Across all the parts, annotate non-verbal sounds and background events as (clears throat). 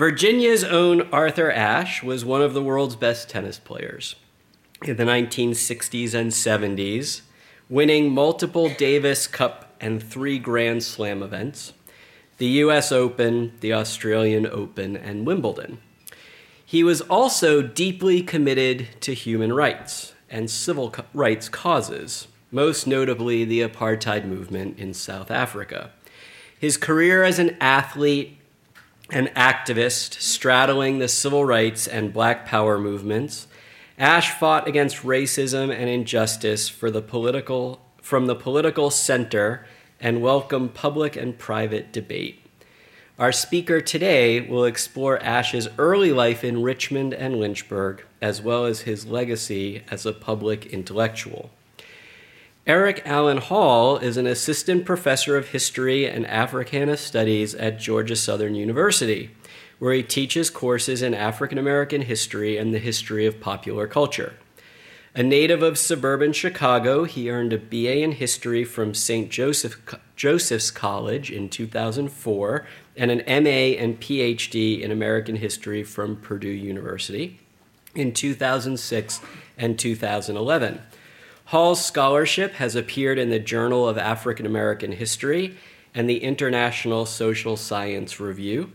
Virginia's own Arthur Ashe was one of the world's best tennis players in the 1960s and 70s, winning multiple Davis Cup and three Grand Slam events the US Open, the Australian Open, and Wimbledon. He was also deeply committed to human rights and civil rights causes, most notably the apartheid movement in South Africa. His career as an athlete and activist straddling the civil rights and black power movements, Ashe fought against racism and injustice for the political, from the political center and welcomed public and private debate. Our speaker today will explore Ashe's early life in Richmond and Lynchburg, as well as his legacy as a public intellectual. Eric Allen Hall is an assistant professor of history and Africana studies at Georgia Southern University, where he teaches courses in African American history and the history of popular culture. A native of suburban Chicago, he earned a BA in history from St. Joseph, Joseph's College in 2004 and an MA and PhD in American history from Purdue University in 2006 and 2011. Hall's scholarship has appeared in the Journal of African American History and the International Social Science Review.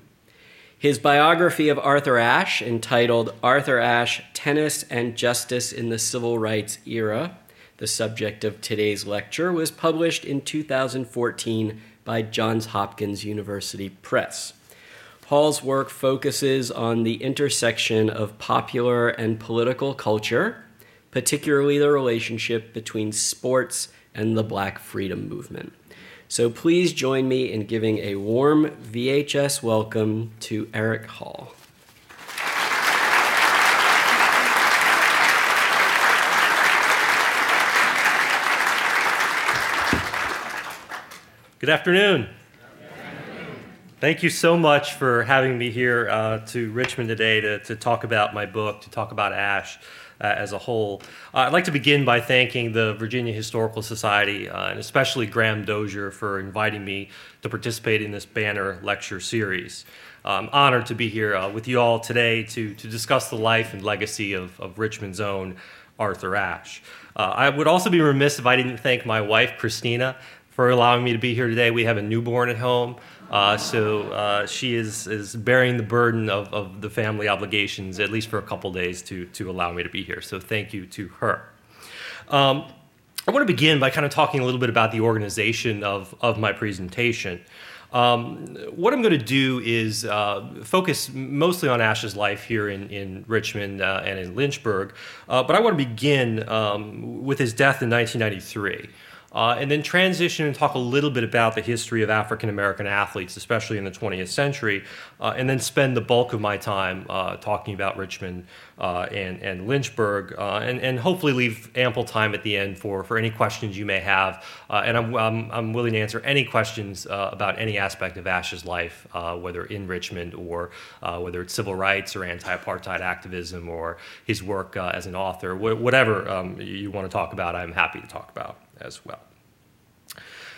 His biography of Arthur Ashe, entitled Arthur Ashe Tennis and Justice in the Civil Rights Era, the subject of today's lecture, was published in 2014 by Johns Hopkins University Press. Hall's work focuses on the intersection of popular and political culture, particularly the relationship between sports and the Black freedom movement. So please join me in giving a warm VHS welcome to Eric Hall. Good afternoon. Thank you so much for having me here uh, to Richmond today to, to talk about my book, to talk about Ashe uh, as a whole. Uh, I'd like to begin by thanking the Virginia Historical Society uh, and especially Graham Dozier for inviting me to participate in this banner lecture series. I'm honored to be here uh, with you all today to, to discuss the life and legacy of, of Richmond's own Arthur Ashe. Uh, I would also be remiss if I didn't thank my wife, Christina, for allowing me to be here today. We have a newborn at home. Uh, so uh, she is, is bearing the burden of, of the family obligations, at least for a couple days, to, to allow me to be here. So thank you to her. Um, I want to begin by kind of talking a little bit about the organization of, of my presentation. Um, what I'm going to do is uh, focus mostly on Ashe's life here in, in Richmond uh, and in Lynchburg, uh, but I want to begin um, with his death in 1993 uh, and then transition and talk a little bit about the history of African American athletes, especially in the 20th century, uh, and then spend the bulk of my time uh, talking about Richmond uh, and, and Lynchburg, uh, and, and hopefully leave ample time at the end for, for any questions you may have. Uh, and I'm, I'm, I'm, willing to answer any questions about any aspect of Ashe's life, whether in Richmond or whether it's civil rights or anti apartheid activism or his work as an author, wh- whatever um, you want to talk about, I'm happy to talk about as well.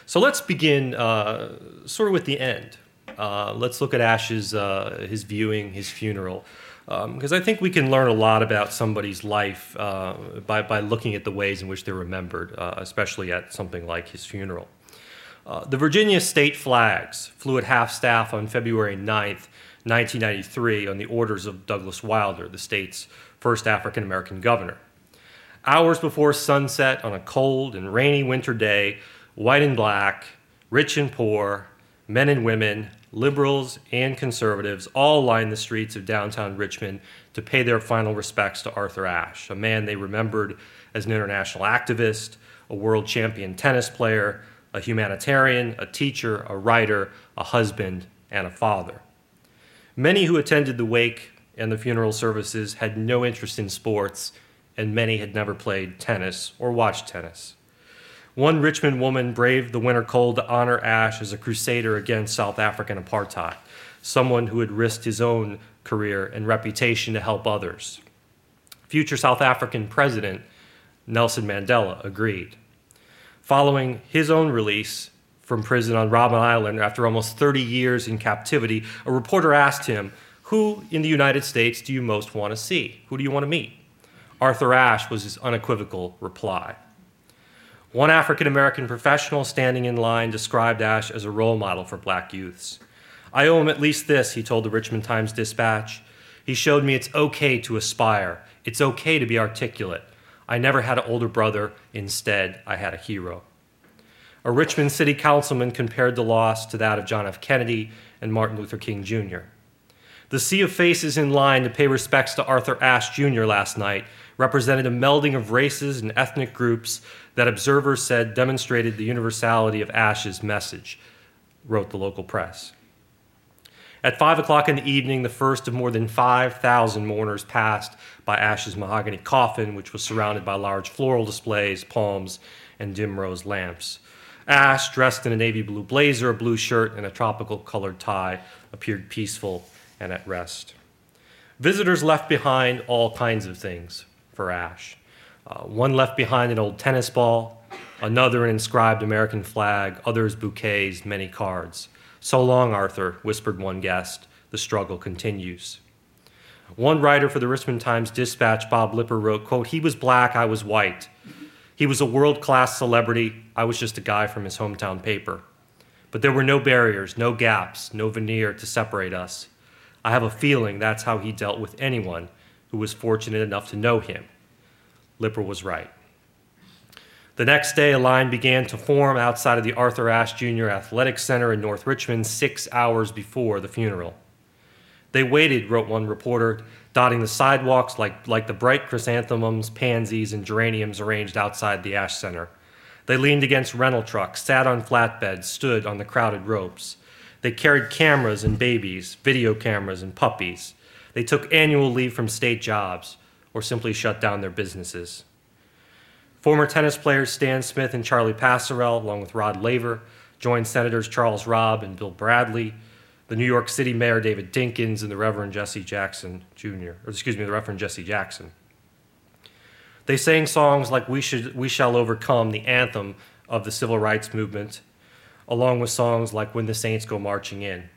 So let's begin uh, sort of with the end. Uh, let's look at Ashe's uh, his viewing, his funeral, because um, I think we can learn a lot about somebody's life uh, by by looking at the ways in which they're remembered, uh, especially at something like his funeral. Uh, the Virginia state flags flew at half staff on February 9th, 1993, on the orders of Douglas Wilder, the state's first African American governor. Hours before sunset on a cold and rainy winter day, white and black, rich and poor, men and women, liberals and conservatives all lined the streets of downtown Richmond to pay their final respects to Arthur Ashe, a man they remembered as an international activist, a world champion tennis player, a humanitarian, a teacher, a writer, a husband, and a father. Many who attended the wake and the funeral services had no interest in sports and many had never played tennis or watched tennis. One Richmond woman braved the winter cold to honor Ashe as a crusader against South African apartheid, someone who had risked his own career and reputation to help others. Future South African President Nelson Mandela agreed. Following his own release from prison on Robben Island after almost 30 years in captivity, a reporter asked him Who in the United States do you most want to see? Who do you want to meet? Arthur Ashe was his unequivocal reply. One African American professional standing in line described Ashe as a role model for black youths. I owe him at least this, he told the Richmond Times Dispatch. He showed me it's okay to aspire, it's okay to be articulate. I never had an older brother, instead, I had a hero. A Richmond city councilman compared the loss to that of John F. Kennedy and Martin Luther King Jr. The sea of faces in line to pay respects to Arthur Ashe Jr. last night represented a melding of races and ethnic groups that observers said demonstrated the universality of Ashe's message, wrote the local press. At 5 o'clock in the evening, the first of more than 5,000 mourners passed by Ashe's mahogany coffin, which was surrounded by large floral displays, palms, and dim rose lamps. Ashe, dressed in a navy blue blazer, a blue shirt, and a tropical colored tie, appeared peaceful and at rest. Visitors left behind all kinds of things for Ashe. Uh, one left behind an old tennis ball, another an inscribed American flag, others bouquets, many cards. So long, Arthur, whispered one guest. The struggle continues. One writer for the Richmond Times Dispatch, Bob Lipper, wrote, quote, He was black, I was white. He was a world class celebrity. I was just a guy from his hometown paper. But there were no barriers, no gaps, no veneer to separate us. I have a feeling that's how he dealt with anyone who was fortunate enough to know him. Lipper was right. The next day, a line began to form outside of the Arthur Ashe Jr. Athletic Center in North Richmond six hours before the funeral. They waited, wrote one reporter, dotting the sidewalks like, like the bright chrysanthemums, pansies, and geraniums arranged outside the Ashe Center. They leaned against rental trucks, sat on flatbeds, stood on the crowded ropes. They carried cameras and babies, video cameras and puppies. They took annual leave from state jobs or simply shut down their businesses. Former tennis players Stan Smith and Charlie Pasarell, along with Rod Laver, joined Senators Charles Robb and Bill Bradley, the New York City Mayor David Dinkins, and the Reverend Jesse Jackson Jr., or excuse me, the Reverend Jesse Jackson. They sang songs like We, Should, we Shall Overcome, the anthem of the civil rights movement, along with songs like When the Saints Go Marching In.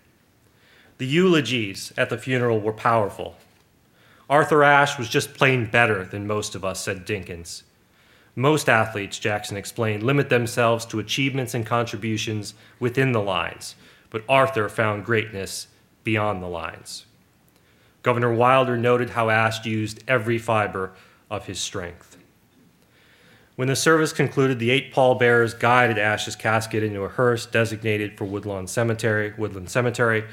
The eulogies at the funeral were powerful. Arthur Ashe was just plain better than most of us, said Dinkins. Most athletes, Jackson explained, limit themselves to achievements and contributions within the lines, but Arthur found greatness beyond the lines. Governor Wilder noted how Ashe used every fiber of his strength. When the service concluded, the eight pallbearers guided Ashe's casket into a hearse designated for Woodlawn Cemetery, Woodland Cemetery,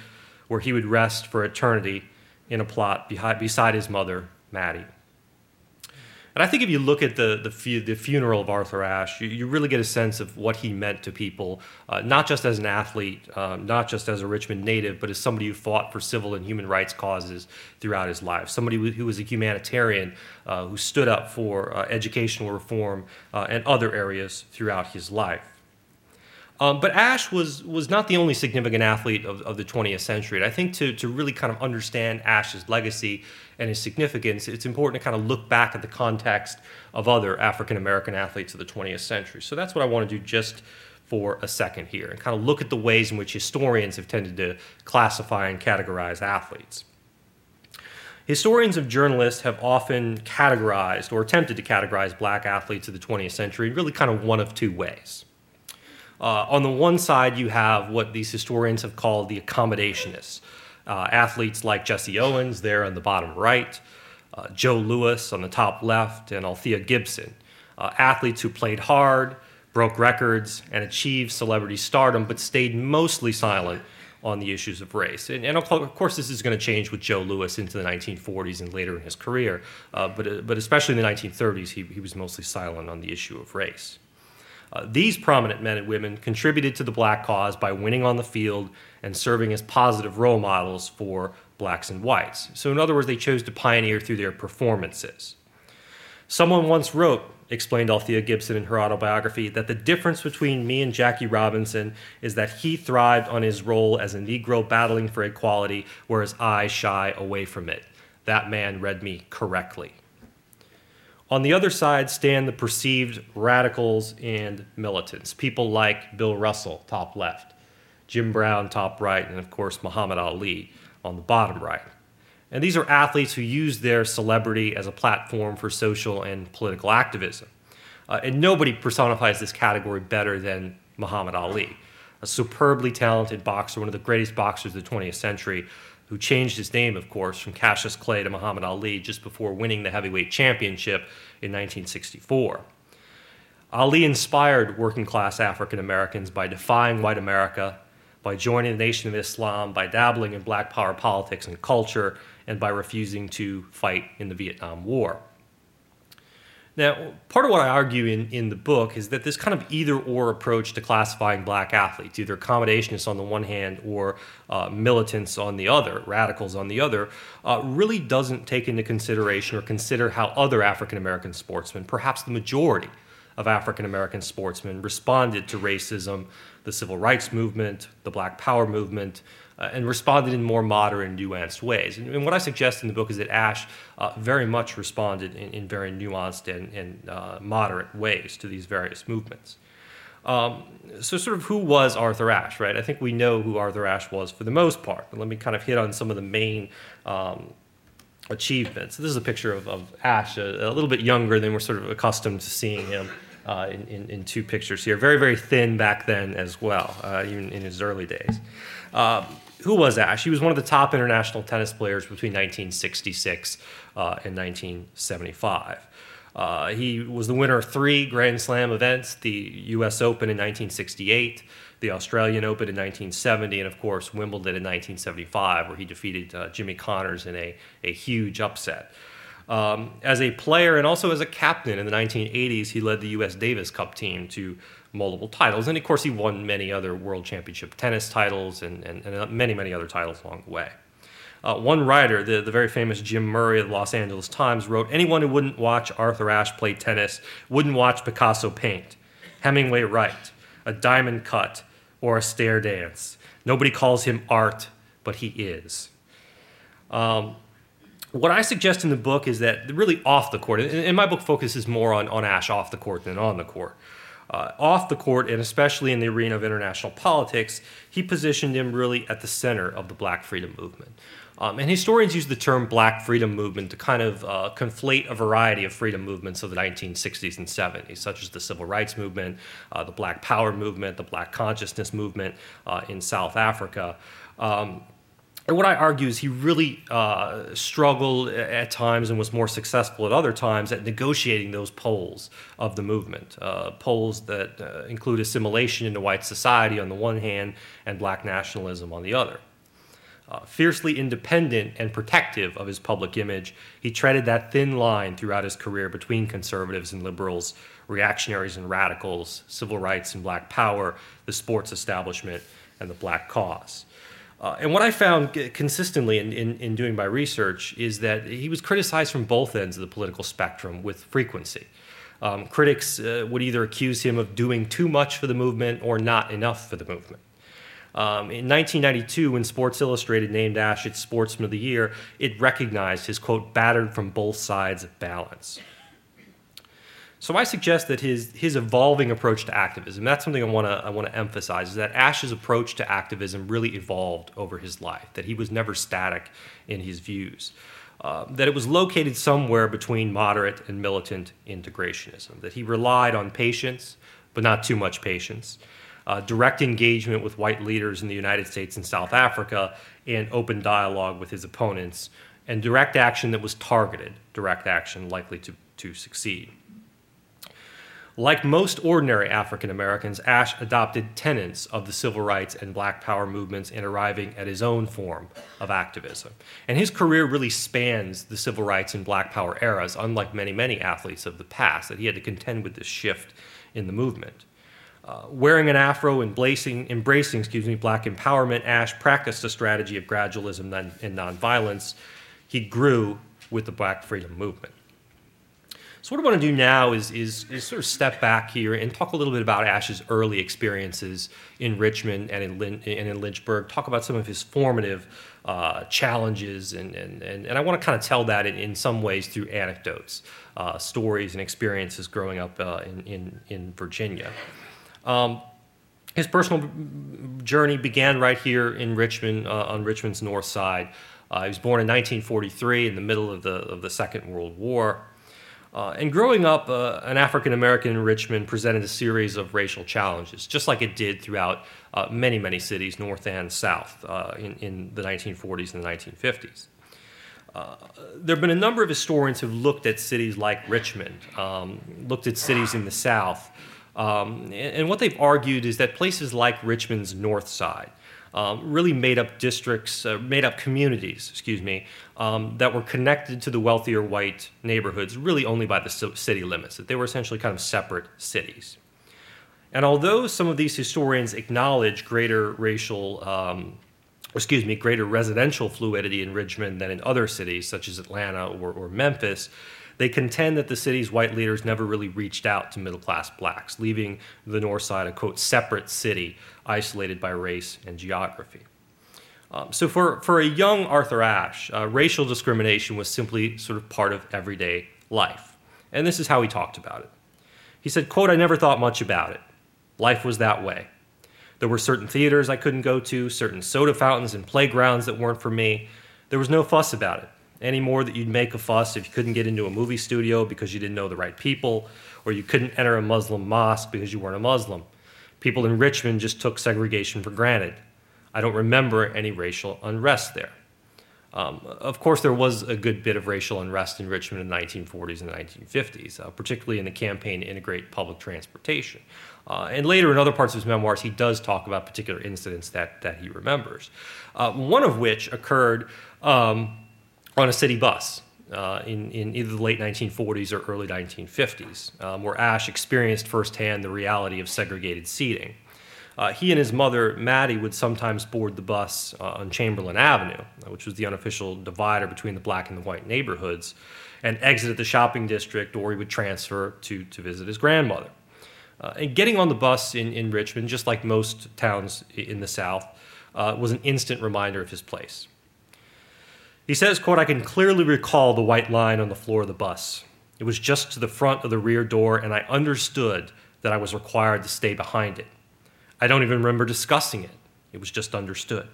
where he would rest for eternity in a plot behind, beside his mother, Mattie. And I think if you look at the, the, the funeral of Arthur Ashe, you, you, really get a sense of what he meant to people, uh, not just as an athlete, um, not just as a Richmond native, but as somebody who fought for civil and human rights causes throughout his life, somebody who, who was a humanitarian uh, who stood up for uh, educational reform uh, and other areas throughout his life. Um, but Ashe was was not the only significant athlete of, of the 20th century. And I think to, to really kind of understand Ashe's legacy and his significance, it's important to kind of look back at the context of other African American athletes of the 20th century. So that's what I want to do just for a second here and kind of look at the ways in which historians have tended to classify and categorize athletes. Historians and journalists have often categorized or attempted to categorize black athletes of the 20th century in really kind of one of two ways. Uh, on the one side, you have what these historians have called the accommodationists. Uh, athletes like Jesse Owens, there on the bottom right, uh, Joe Louis on the top left, and Althea Gibson. Uh, athletes who played hard, broke records, and achieved celebrity stardom, but stayed mostly silent on the issues of race. And, and of course, this is going to change with Joe Louis into the 1940s and later in his career, uh, but, but especially in the 1930s, he, he was mostly silent on the issue of race. Uh, these prominent men and women contributed to the black cause by winning on the field and serving as positive role models for blacks and whites. So, in other words, they chose to pioneer through their performances. Someone once wrote, explained Althea Gibson in her autobiography, that the difference between me and Jackie Robinson is that he thrived on his role as a Negro battling for equality, whereas I shy away from it. That man read me correctly. On the other side stand the perceived radicals and militants, people like Bill Russell, top left, Jim Brown, top right, and of course Muhammad Ali on the bottom right. And these are athletes who use their celebrity as a platform for social and political activism. Uh, and nobody personifies this category better than Muhammad Ali, a superbly talented boxer, one of the greatest boxers of the 20th century, who changed his name, of course, from Cassius Clay to Muhammad Ali just before winning the heavyweight championship in 1964. Ali inspired working class African Americans by defying white America, by joining the Nation of Islam, by dabbling in black power politics and culture, and by refusing to fight in the Vietnam War. Now, part of what I argue in, in the book is that this kind of either or approach to classifying black athletes, either accommodationists on the one hand or uh, militants on the other, radicals on the other, uh, really doesn't take into consideration or consider how other African American sportsmen, perhaps the majority of African American sportsmen, responded to racism, the civil rights movement, the black power movement, uh, and responded in more modern, nuanced ways. And, and, what I suggest in the book is that Ashe uh, very much responded in, in very nuanced and, and uh, moderate ways to these various movements. Um, so, sort of, who was Arthur Ashe, right? I think we know who Arthur Ashe was for the most part, but let me kind of hit on some of the main um, achievements. This is a picture of, of Ashe, a, a, little bit younger than we're sort of accustomed to seeing him. Uh, in, in, in, two pictures here. Very, very thin back then as well, uh, even in his early days. Um, who was Ashe? He was one of the top international tennis players between 1966 uh, and 1975. Uh, he was the winner of three Grand Slam events the US Open in 1968, the Australian Open in 1970, and of course Wimbledon in 1975, where he defeated uh, Jimmy Connors in a, a huge upset. Um, as a player and also as a captain in the 1980s, he led the US Davis Cup team to multiple titles. And of course, he won many other world championship tennis titles and, and, and many, many other titles along the way. Uh, one writer, the, the very famous Jim Murray of the Los Angeles Times, wrote Anyone who wouldn't watch Arthur Ashe play tennis wouldn't watch Picasso paint, Hemingway write, a diamond cut, or Astaire dance. Nobody calls him art, but he is. Um, what I suggest in the book is that really off the court, and my book focuses more on, on Ashe off the court than on the court uh, off the court and especially in the arena of international politics, he positioned him really at the center of the black freedom movement. Um, and historians use the term black freedom movement to kind of uh, conflate a variety of freedom movements of the 1960s and 70s, such as the civil rights movement, uh, the black power movement, the black consciousness movement uh, in South Africa. Um, and what I argue is he really uh, struggled at times and was more successful at other times at negotiating those poles of the movement. Uh, poles that uh, include assimilation into white society on the one hand and black nationalism on the other. Uh, fiercely independent and protective of his public image, he treaded that thin line throughout his career between conservatives and liberals, reactionaries and radicals, civil rights and black power, the sports establishment, and the black cause. Uh, and what I found consistently in, in, in, doing my research is that he was criticized from both ends of the political spectrum with frequency. Um, critics uh, would either accuse him of doing too much for the movement or not enough for the movement. Um, in 1992, when Sports Illustrated named Ashe its Sportsman of the Year, it recognized his quote, battered from both sides of balance. So I suggest that his his evolving approach to activism, that's something I want to I want to emphasize, is that Ashe's approach to activism really evolved over his life, that he was never static in his views. Uh, that it was located somewhere between moderate and militant integrationism, that he relied on patience, but not too much patience, uh, direct engagement with white leaders in the United States and South Africa, and open dialogue with his opponents, and direct action that was targeted, direct action likely to, to succeed. Like most ordinary African Americans, Ashe adopted tenets of the civil rights and black power movements in arriving at his own form of activism. And his career really spans the civil rights and black power eras, unlike many, many athletes of the past, that he had to contend with this shift in the movement. Uh, wearing an afro, and embracing, embracing excuse me, black empowerment, Ashe practiced a strategy of gradualism and nonviolence. He grew with the black freedom movement. So what I want to do now is, is, is, sort of step back here and talk a little bit about Ashe's early experiences in Richmond and in, Lin- and in Lynchburg, talk about some of his formative uh, challenges, and, and, and, and, I want to kind of tell that in, in some ways through anecdotes, uh, stories, and experiences growing up uh, in, in, in Virginia. Um, his personal journey began right here in Richmond, uh, on Richmond's north side. Uh, he was born in 1943 in the middle of the, of the Second World War. Uh, and growing up, uh, an African American in Richmond presented a series of racial challenges, just like it did throughout uh, many, many cities, north and south, uh, in, in, the 1940s and the 1950s. Uh, there have been a number of historians who've looked at cities like Richmond, um, looked at cities in the South, um, and, and, what they've argued is that places like Richmond's North Side um, really made up districts, uh, made up communities, excuse me, um, that were connected to the wealthier white neighborhoods really only by the city limits, that they were essentially kind of separate cities. And although some of these historians acknowledge greater racial um, excuse me, greater residential fluidity in Richmond than in other cities such as Atlanta or, or Memphis, they contend that the city's white leaders never really reached out to middle class blacks, leaving the North Side a quote separate city isolated by race and geography. Um, so for, for a young Arthur Ashe, uh, racial discrimination was simply sort of part of everyday life. And this is how he talked about it. He said, quote, I never thought much about it. Life was that way. There were certain theaters I couldn't go to, certain soda fountains and playgrounds that weren't for me. There was no fuss about it, any more that you'd make a fuss if you couldn't get into a movie studio because you didn't know the right people, or you couldn't enter a Muslim mosque because you weren't a Muslim. People in Richmond just took segregation for granted. I don't remember any racial unrest there. Um, of course, there was a good bit of racial unrest in Richmond in the 1940s and the 1950s, uh, particularly in the campaign to integrate public transportation. Uh, and later in other parts of his memoirs, he does talk about particular incidents that, that he remembers, uh, one of which occurred um, on a city bus. Uh, in, in either the late 1940s or early 1950s, um, where Ashe experienced firsthand the reality of segregated seating. Uh, he and his mother, Mattie, would sometimes board the bus uh, on Chamberlain Avenue, which was the unofficial divider between the black and the white neighborhoods, and exit at the shopping district, or he would transfer to, to visit his grandmother. Uh, and getting on the bus in, in Richmond, just like most towns in the South, uh, was an instant reminder of his place. He says, quote, I can clearly recall the white line on the floor of the bus. It was just to the front of the rear door, and I understood that I was required to stay behind it. I don't even remember discussing it, it was just understood.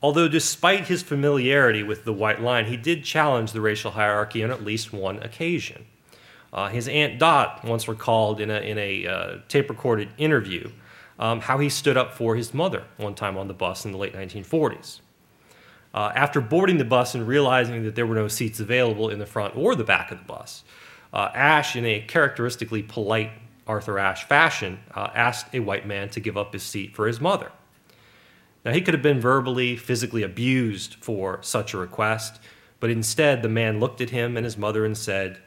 Although, despite his familiarity with the white line, he did challenge the racial hierarchy on at least one occasion. Uh, his Aunt Dot once recalled in a, in a uh, tape recorded interview um, how he stood up for his mother one time on the bus in the late 1940s. Uh, after boarding the bus and realizing that there were no seats available in the front or the back of the bus, uh, Ashe, in a characteristically polite Arthur Ashe fashion, uh, asked a white man to give up his seat for his mother. Now, he could have been verbally, physically abused for such a request, but instead the man looked at him and his mother and said,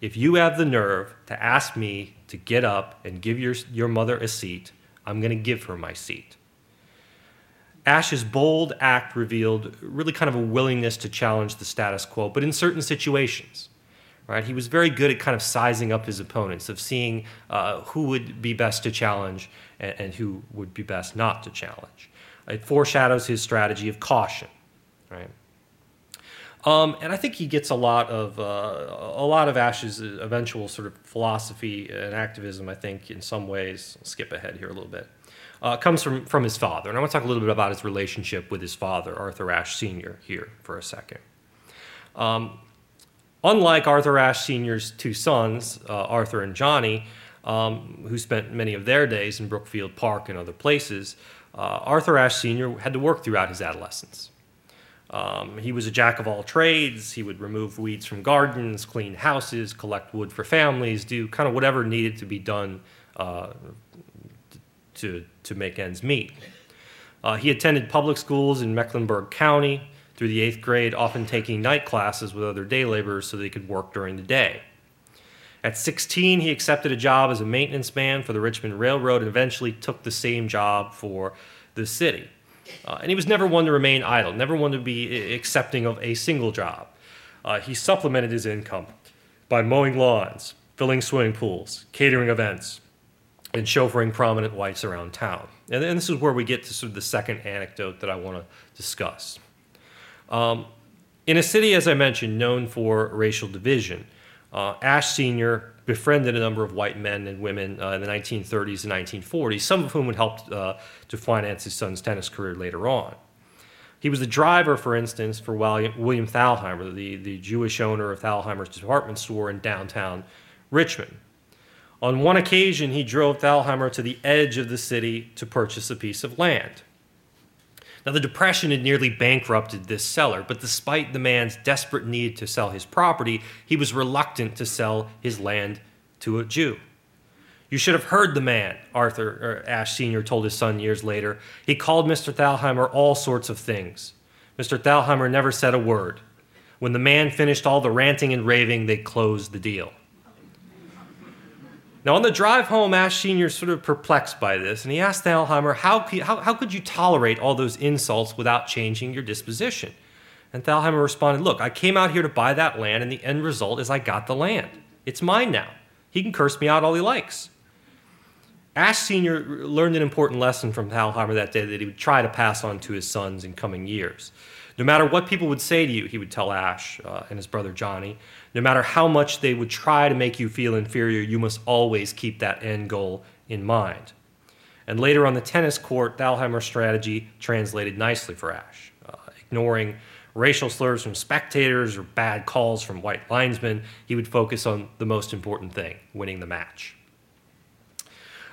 if you have the nerve to ask me to get up and give your, your mother a seat, I'm going to give her my seat. Ashe's bold act revealed really kind of a willingness to challenge the status quo, but in certain situations. Right? He was very good at kind of sizing up his opponents, of seeing uh, who would be best to challenge and, and, who would be best not to challenge. It foreshadows his strategy of caution. Right? Um, and I think he gets a lot of uh, a lot of Ashe's eventual sort of philosophy and activism. I think in some ways, I'll skip ahead here a little bit, uh, comes from from his father. And I want to talk a little bit about his relationship with his father, Arthur Ashe Sr. Here for a second. Um, unlike Arthur Ashe Sr.'s two sons, uh, Arthur and Johnny, um, who spent many of their days in Brookfield Park and other places, uh, Arthur Ashe Sr. had to work throughout his adolescence. Um, he was a jack of all trades. He would remove weeds from gardens, clean houses, collect wood for families, do kind of whatever needed to be done uh, to, to make ends meet. Uh, he attended public schools in Mecklenburg County through the eighth grade, often taking night classes with other day laborers so they could work during the day. At 16, he accepted a job as a maintenance man for the Richmond Railroad and eventually took the same job for the city. Uh, and he was never one to remain idle, never one to be accepting of a single job. Uh, he supplemented his income by mowing lawns, filling swimming pools, catering events, and chauffeuring prominent whites around town. And, and this is where we get to sort of the second anecdote that I want to discuss. Um, in a city, as I mentioned, known for racial division, uh, Ashe Sr befriended a number of white men and women uh, in the 1930s and 1940s, some of whom would help uh, to finance his son's tennis career later on. He was the driver, for instance, for William Thalhimer, the, the Jewish owner of Thalhimer's department store in downtown Richmond. On one occasion, he drove Thalhimer to the edge of the city to purchase a piece of land. Now, the Depression had nearly bankrupted this seller, but despite the man's desperate need to sell his property, he was reluctant to sell his land to a Jew. You should have heard the man, Arthur Ashe Sr. told his son years later. He called Mr. Thalhimer all sorts of things. Mr. Thalhimer never said a word. When the man finished all the ranting and raving, they closed the deal. Now, on the drive home, Ashe Sr. sort of perplexed by this, and he asked Thalhimer, how, how, how could you tolerate all those insults without changing your disposition? And Thalhimer responded, Look, I came out here to buy that land, and the end result is I got the land. It's mine now. He can curse me out all he likes. Ashe Sr. learned an important lesson from Thalhimer that day that he would try to pass on to his sons in coming years. No matter what people would say to you, he would tell Ashe uh, and his brother Johnny, no matter how much they would try to make you feel inferior, you must always keep that end goal in mind. And later on the tennis court, Thalhimer's strategy translated nicely for Ashe, Uh, ignoring racial slurs from spectators or bad calls from white linesmen, he would focus on the most important thing winning the match.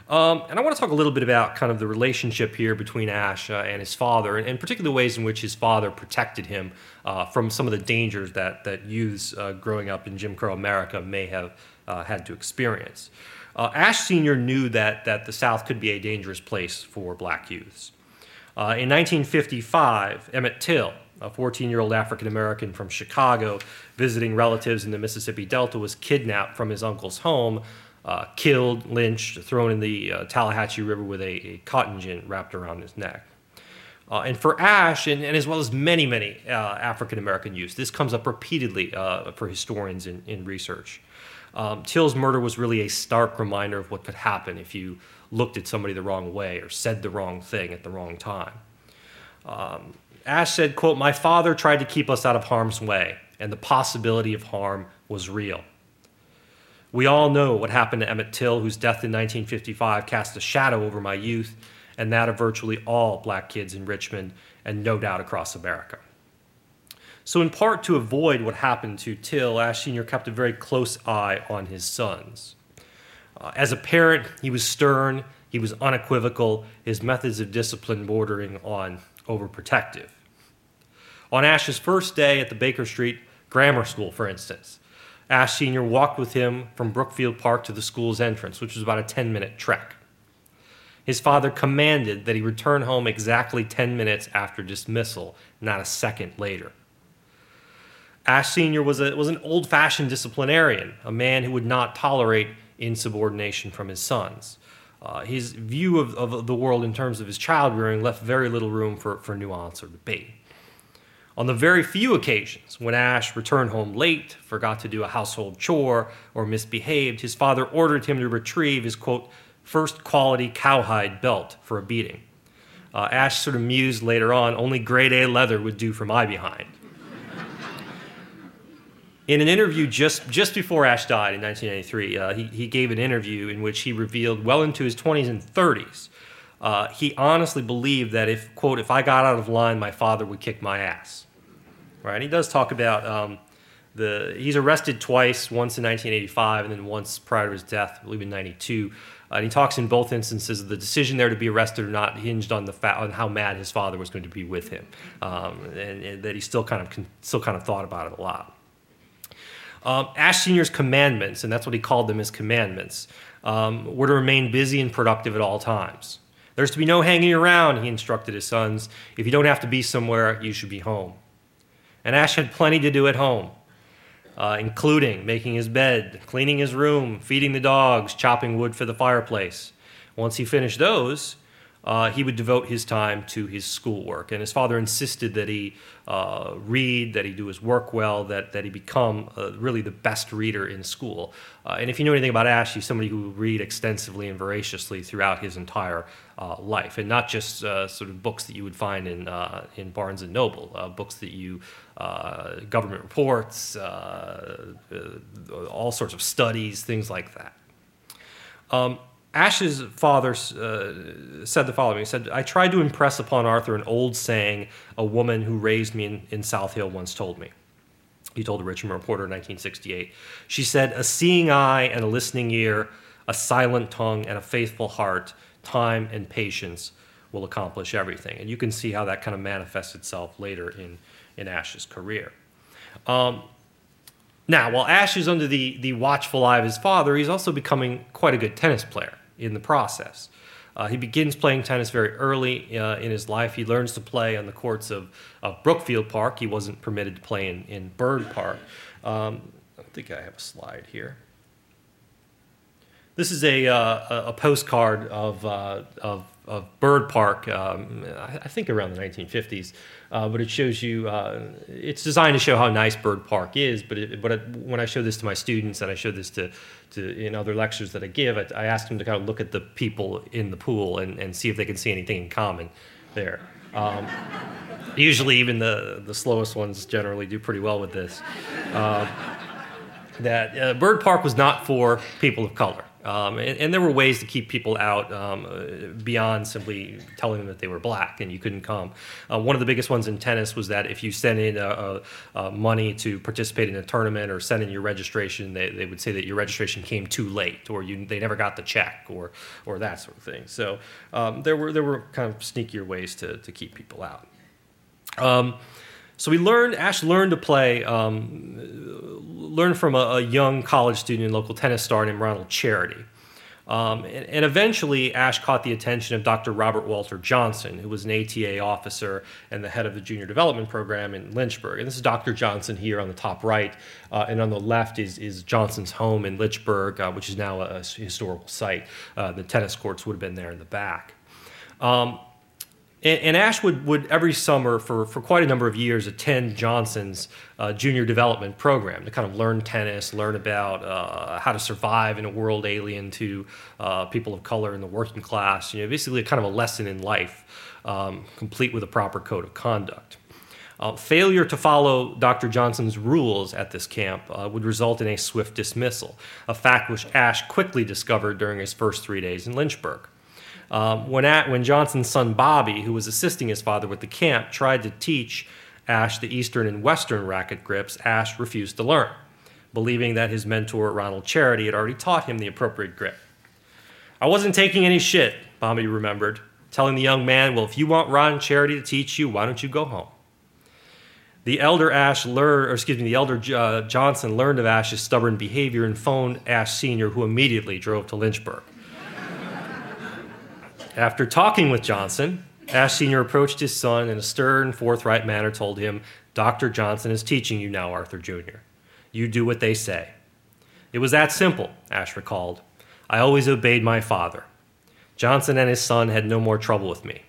Um, and I want to talk a little bit about kind of the relationship here between Ashe uh, and his father, and, and particularly the ways in which his father protected him uh, from some of the dangers that, that youths uh, growing up in Jim Crow America may have uh, had to experience. Uh, Ashe Sr. knew that, that the South could be a dangerous place for black youths. Uh, in 1955, Emmett Till, a 14 year old African American from Chicago visiting relatives in the Mississippi Delta, was kidnapped from his uncle's home uh, killed, lynched, thrown in the uh, Tallahatchie River with a, a, cotton gin wrapped around his neck. Uh, and for Ashe, and, and, as well as many, many uh, African American youths, this comes up repeatedly uh, for historians in, in research. Um, Till's murder was really a stark reminder of what could happen if you looked at somebody the wrong way or said the wrong thing at the wrong time. Um, Ashe said, quote, My father tried to keep us out of harm's way, and the possibility of harm was real. We all know what happened to Emmett Till, whose death in 1955 cast a shadow over my youth and that of virtually all black kids in Richmond and no doubt across America. So, in part to avoid what happened to Till, Ashe Sr. kept a very close eye on his sons. Uh, as a parent, he was stern, he was unequivocal, his methods of discipline bordering on overprotective. On Ashe's first day at the Baker Street Grammar School, for instance, Ashe Sr. walked with him from Brookfield Park to the school's entrance, which was about a 10 minute trek. His father commanded that he return home exactly 10 minutes after dismissal, not a second later. Ashe Sr. was, a, was an old fashioned disciplinarian, a man who would not tolerate insubordination from his sons. Uh, his view of, of the world in terms of his child rearing left very little room for, for nuance or debate. On the very few occasions when Ashe returned home late, forgot to do a household chore, or misbehaved, his father ordered him to retrieve his quote, first quality cowhide belt for a beating. Uh, Ashe sort of mused later on, only grade A leather would do for my behind. in an interview just, just before Ashe died in 1993, uh, he, he gave an interview in which he revealed well into his 20s and 30s uh, he honestly believed that if quote if I got out of line, my father would kick my ass. Right? And he does talk about um, the he's arrested twice, once in 1985 and then once prior to his death, I believe in 92. Uh, and he talks in both instances of the decision there to be arrested or not hinged on the fa- on how mad his father was going to be with him, um, and, and, that he still kind of con- still kind of thought about it a lot. Um, Ashe Senior's commandments, and that's what he called them as commandments, um, were to remain busy and productive at all times. There's to be no hanging around, he instructed his sons. If you don't have to be somewhere, you should be home. And Ashe had plenty to do at home, uh, including making his bed, cleaning his room, feeding the dogs, chopping wood for the fireplace. Once he finished those, uh, he would devote his time to his schoolwork. And his father insisted that he uh, read, that he do his work well, that, that he become uh, really the best reader in school. Uh, and if you know anything about Ashe, he's somebody who would read extensively and voraciously throughout his entire uh, life, and not just uh, sort of books that you would find in, in Barnes and Noble, books that you, government reports, all sorts of studies, things like that. Um, Ashe's father uh, said the following He said, I tried to impress upon Arthur an old saying a woman who raised me in, in South Hill once told me. He told a Richmond Reporter in 1968. She said, A seeing eye and a listening ear, a silent tongue and a faithful heart, time and patience will accomplish everything. And you can see how that kind of manifests itself later in, in Ashe's career. Um, now, while Ashe is under the, the watchful eye of his father, he's also becoming quite a good tennis player in the process. Uh, he begins playing tennis very early uh, in his life. He learns to play on the courts of, of Brookfield Park. He wasn't permitted to play in, in Byrd Park. Um, I think I have a slide here. This is a, uh, a postcard of, uh, of, of, Byrd Park, um, I think around the 1950s, uh, but it shows you, uh, it's designed to show how nice Byrd Park is. But, it, but it, when I show this to my students and I show this to, to in other lectures that I give, I, I, ask them to kind of look at the people in the pool and, and see if they can see anything in common there. Um, usually, even the, the slowest ones generally do pretty well with this. Uh, that uh, Byrd Park was not for people of color. Um, and, and, there were ways to keep people out um, uh, beyond simply telling them that they were black and you couldn't come. Uh, one of the biggest ones in tennis was that if you sent in a, a, a money to participate in a tournament or send in your registration, they, they would say that your registration came too late or you, they never got the check or, or that sort of thing. So um, there, were, there were kind of sneakier ways to, to keep people out. So we learned, Ashe learned to play um, learned from a, a, young college student and local tennis star named Ronald Charity. Um, and, and, eventually, Ashe caught the attention of Dr. Robert Walter Johnson, who was an ATA officer and the head of the junior development program in Lynchburg. And this is Dr. Johnson here on the top right, uh, and on the left is, is Johnson's home in Lynchburg, uh, which is now a, a historical site. Uh, the tennis courts would have been there in the back. Um, and, and Ashe would, would every summer for, for quite a number of years attend Johnson's uh, junior development program to kind of learn tennis, learn about uh, how to survive in a world alien to uh, people of color in the working class. You know, basically kind of a lesson in life, um, complete with a proper code of conduct. Uh, failure to follow Dr. Johnson's rules at this camp uh, would result in a swift dismissal, a fact which Ashe quickly discovered during his first three days in Lynchburg. Um, when, at, when Johnson's son Bobby, who was assisting his father with the camp, tried to teach Ashe the Eastern and Western racket grips, Ashe refused to learn, believing that his mentor, Ronald Charity, had already taught him the appropriate grip. I wasn't taking any shit, Bobby remembered, telling the young man, Well, if you want Ron Charity to teach you, why don't you go home? The elder Ashe learned, or excuse me, the elder uh, Johnson learned of Ashe's stubborn behavior and phoned Ashe Sr., who immediately drove to Lynchburg. After talking with Johnson, Ashe Sr. approached his son in a stern, forthright manner, told him, Dr. Johnson is teaching you now, Arthur Jr. You do what they say. It was that simple, Ashe recalled. I always obeyed my father. Johnson and his son had no more trouble with me.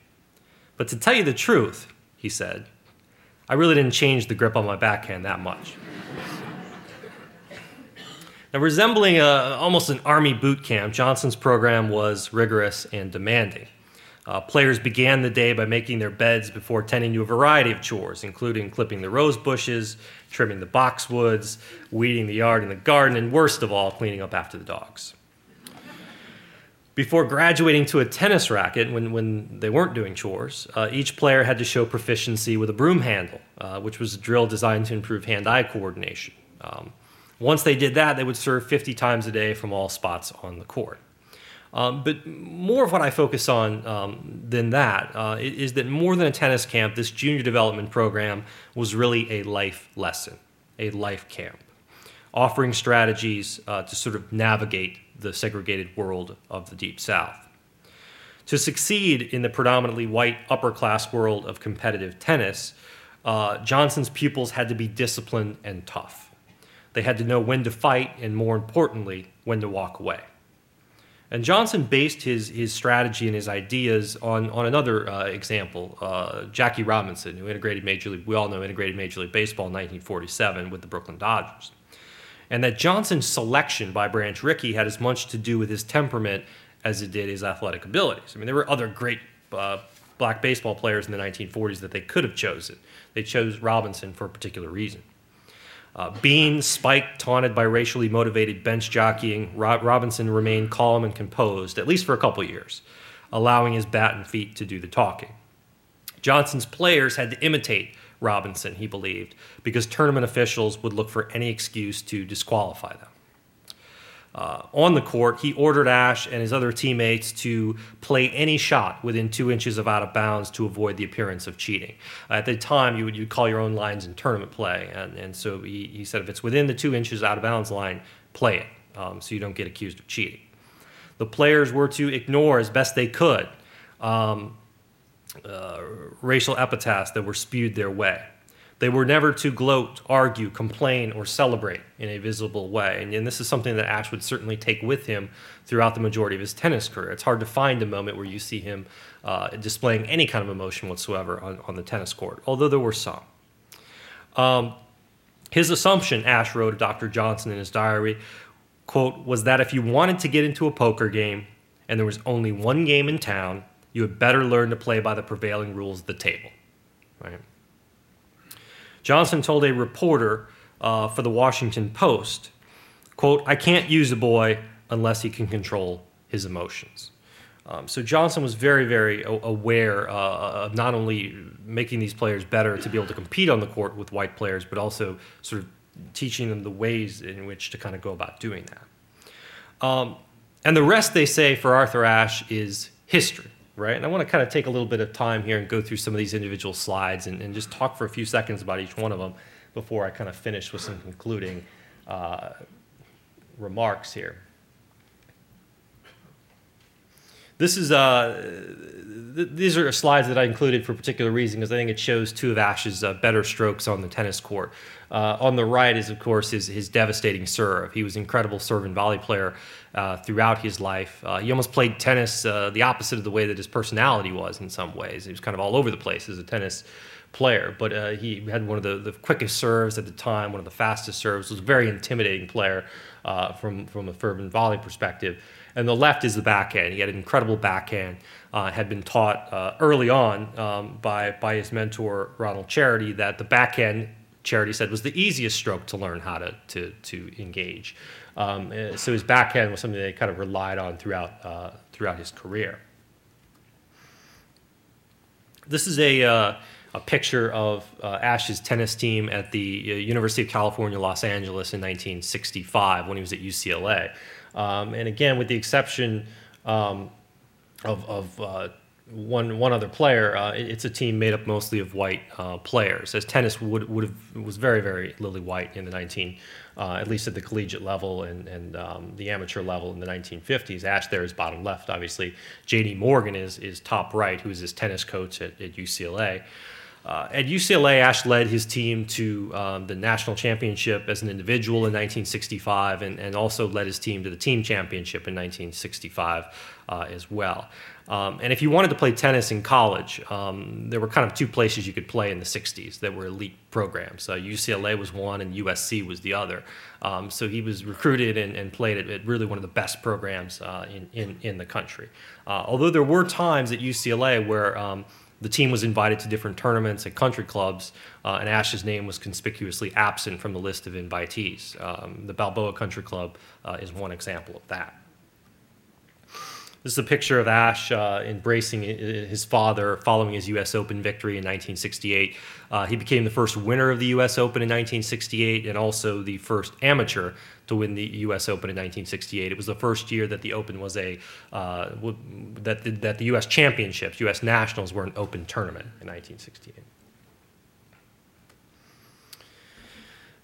But to tell you the truth, he said, I really didn't change the grip on my backhand that much. Resembling a, almost an army boot camp, Johnson's program was rigorous and demanding. Uh, players began the day by making their beds before tending to a variety of chores, including clipping the rose bushes, trimming the boxwoods, weeding the yard and the garden, and worst of all, cleaning up after the dogs. Before graduating to a tennis racket, when, when they weren't doing chores, uh, each player had to show proficiency with a broom handle, uh, which was a drill designed to improve hand eye coordination. Um, once they did that, they would serve 50 times a day from all spots on the court. Um, but more of what I focus on um, than that uh, is that more than a tennis camp, this junior development program was really a life lesson, a life camp, offering strategies uh, to sort of navigate the segregated world of the Deep South. To succeed in the predominantly white upper class world of competitive tennis, uh, Johnson's pupils had to be disciplined and tough. They had to know when to fight and, more importantly, when to walk away. And Johnson based his, his strategy and his ideas on, on another uh, example, uh, Jackie Robinson, who integrated Major League, we all know integrated Major League Baseball in 1947 with the Brooklyn Dodgers. And that Johnson's selection by Branch Rickey had as much to do with his temperament as it did his athletic abilities. I mean, there were other great uh, black baseball players in the 1940s that they could have chosen. They chose Robinson for a particular reason. Uh, Bean, Spike, taunted by racially motivated bench jockeying, Rob- Robinson remained calm and composed, at least for a couple years, allowing his bat and feet to do the talking. Johnson's players had to imitate Robinson, he believed, because tournament officials would look for any excuse to disqualify them. Uh, on the court, he ordered Ashe and his other teammates to play any shot within two inches of out of bounds to avoid the appearance of cheating. At the time, you would you'd call your own lines in tournament play, and, and so he, he said if it's within the two inches out of bounds line, play it um, so you don't get accused of cheating. The players were to ignore as best they could um, uh, racial epithets that were spewed their way. They were never to gloat, argue, complain, or celebrate in a visible way. And, and, this is something that Ashe would certainly take with him throughout the majority of his tennis career. It's hard to find a moment where you see him uh, displaying any kind of emotion whatsoever on, on the tennis court, although there were some. Um, his assumption, Ashe wrote of Dr. Johnson in his diary, quote, was that if you wanted to get into a poker game and there was only one game in town, you had better learn to play by the prevailing rules of the table. Right? Johnson told a reporter uh, for the Washington Post, quote, I can't use a boy unless he can control his emotions. Um, so Johnson was very, very aware uh, of not only making these players better to be able to compete on the court with white players, but also sort of teaching them the ways in which to kind of go about doing that. Um, and the rest, they say, for Arthur Ashe is history right? And I want to kind of take a little bit of time here and go through some of these individual slides and, and just talk for a few seconds about each one of them before I kind of finish with some concluding uh, remarks here. This is uh, th- these are slides that I included for a particular reason because I think it shows two of Ashe's uh, better strokes on the tennis court. Uh, on the right is, of course, his, his devastating serve. He was an incredible serve and volley player uh, throughout his life. Uh, he almost played tennis uh, the opposite of the way that his personality was in some ways. He was kind of all over the place as a tennis player, but uh, he had one of the, the quickest serves at the time, one of the fastest serves, was a very intimidating player uh, from, from a serve and volley perspective. And the left is the backhand. He had an incredible backhand. Uh, had been taught uh, early on um, by, by his mentor, Ronald Charity, that the backhand Charity said was the easiest stroke to learn how to, to, to engage. Um, eh, so his backhand was something they kind of relied on throughout, uh, throughout his career. This is a, uh, a picture of uh, Ashe's tennis team at the uh, University of California, Los Angeles in 1965 when he was at UCLA. Um, and again, with the exception um, of, of uh, one one other player. Uh, it's a team made up mostly of white uh, players, as tennis would would have was very very lily white in the 19, uh, at least at the collegiate level and and um, the amateur level in the 1950s. Ashe there is bottom left, obviously. J.D. Morgan is is top right, who is his tennis coach at, at UCLA. Uh, at UCLA, Ashe led his team to um, the national championship as an individual in 1965 and, and also led his team to the team championship in 1965 uh, as well. Um, and if you wanted to play tennis in college, um, there were kind of two places you could play in the 60s that were elite programs. Uh, UCLA was one and USC was the other. Um, so he was recruited and, and played at, at, really one of the best programs uh, in, in, in, the country. Uh, although there were times at UCLA where um, the team was invited to different tournaments at country clubs, uh, and Ashe's name was conspicuously absent from the list of invitees. Um, the Balboa Country Club uh, is one example of that. This is a picture of Ashe uh, embracing his father following his U.S. Open victory in 1968. Uh, he became the first winner of the U.S. Open in 1968 and also the first amateur to win the U.S. Open in 1968. It was the first year that the Open was a uh, that the, that the U.S. Championships, U.S. Nationals, were an open tournament in 1968.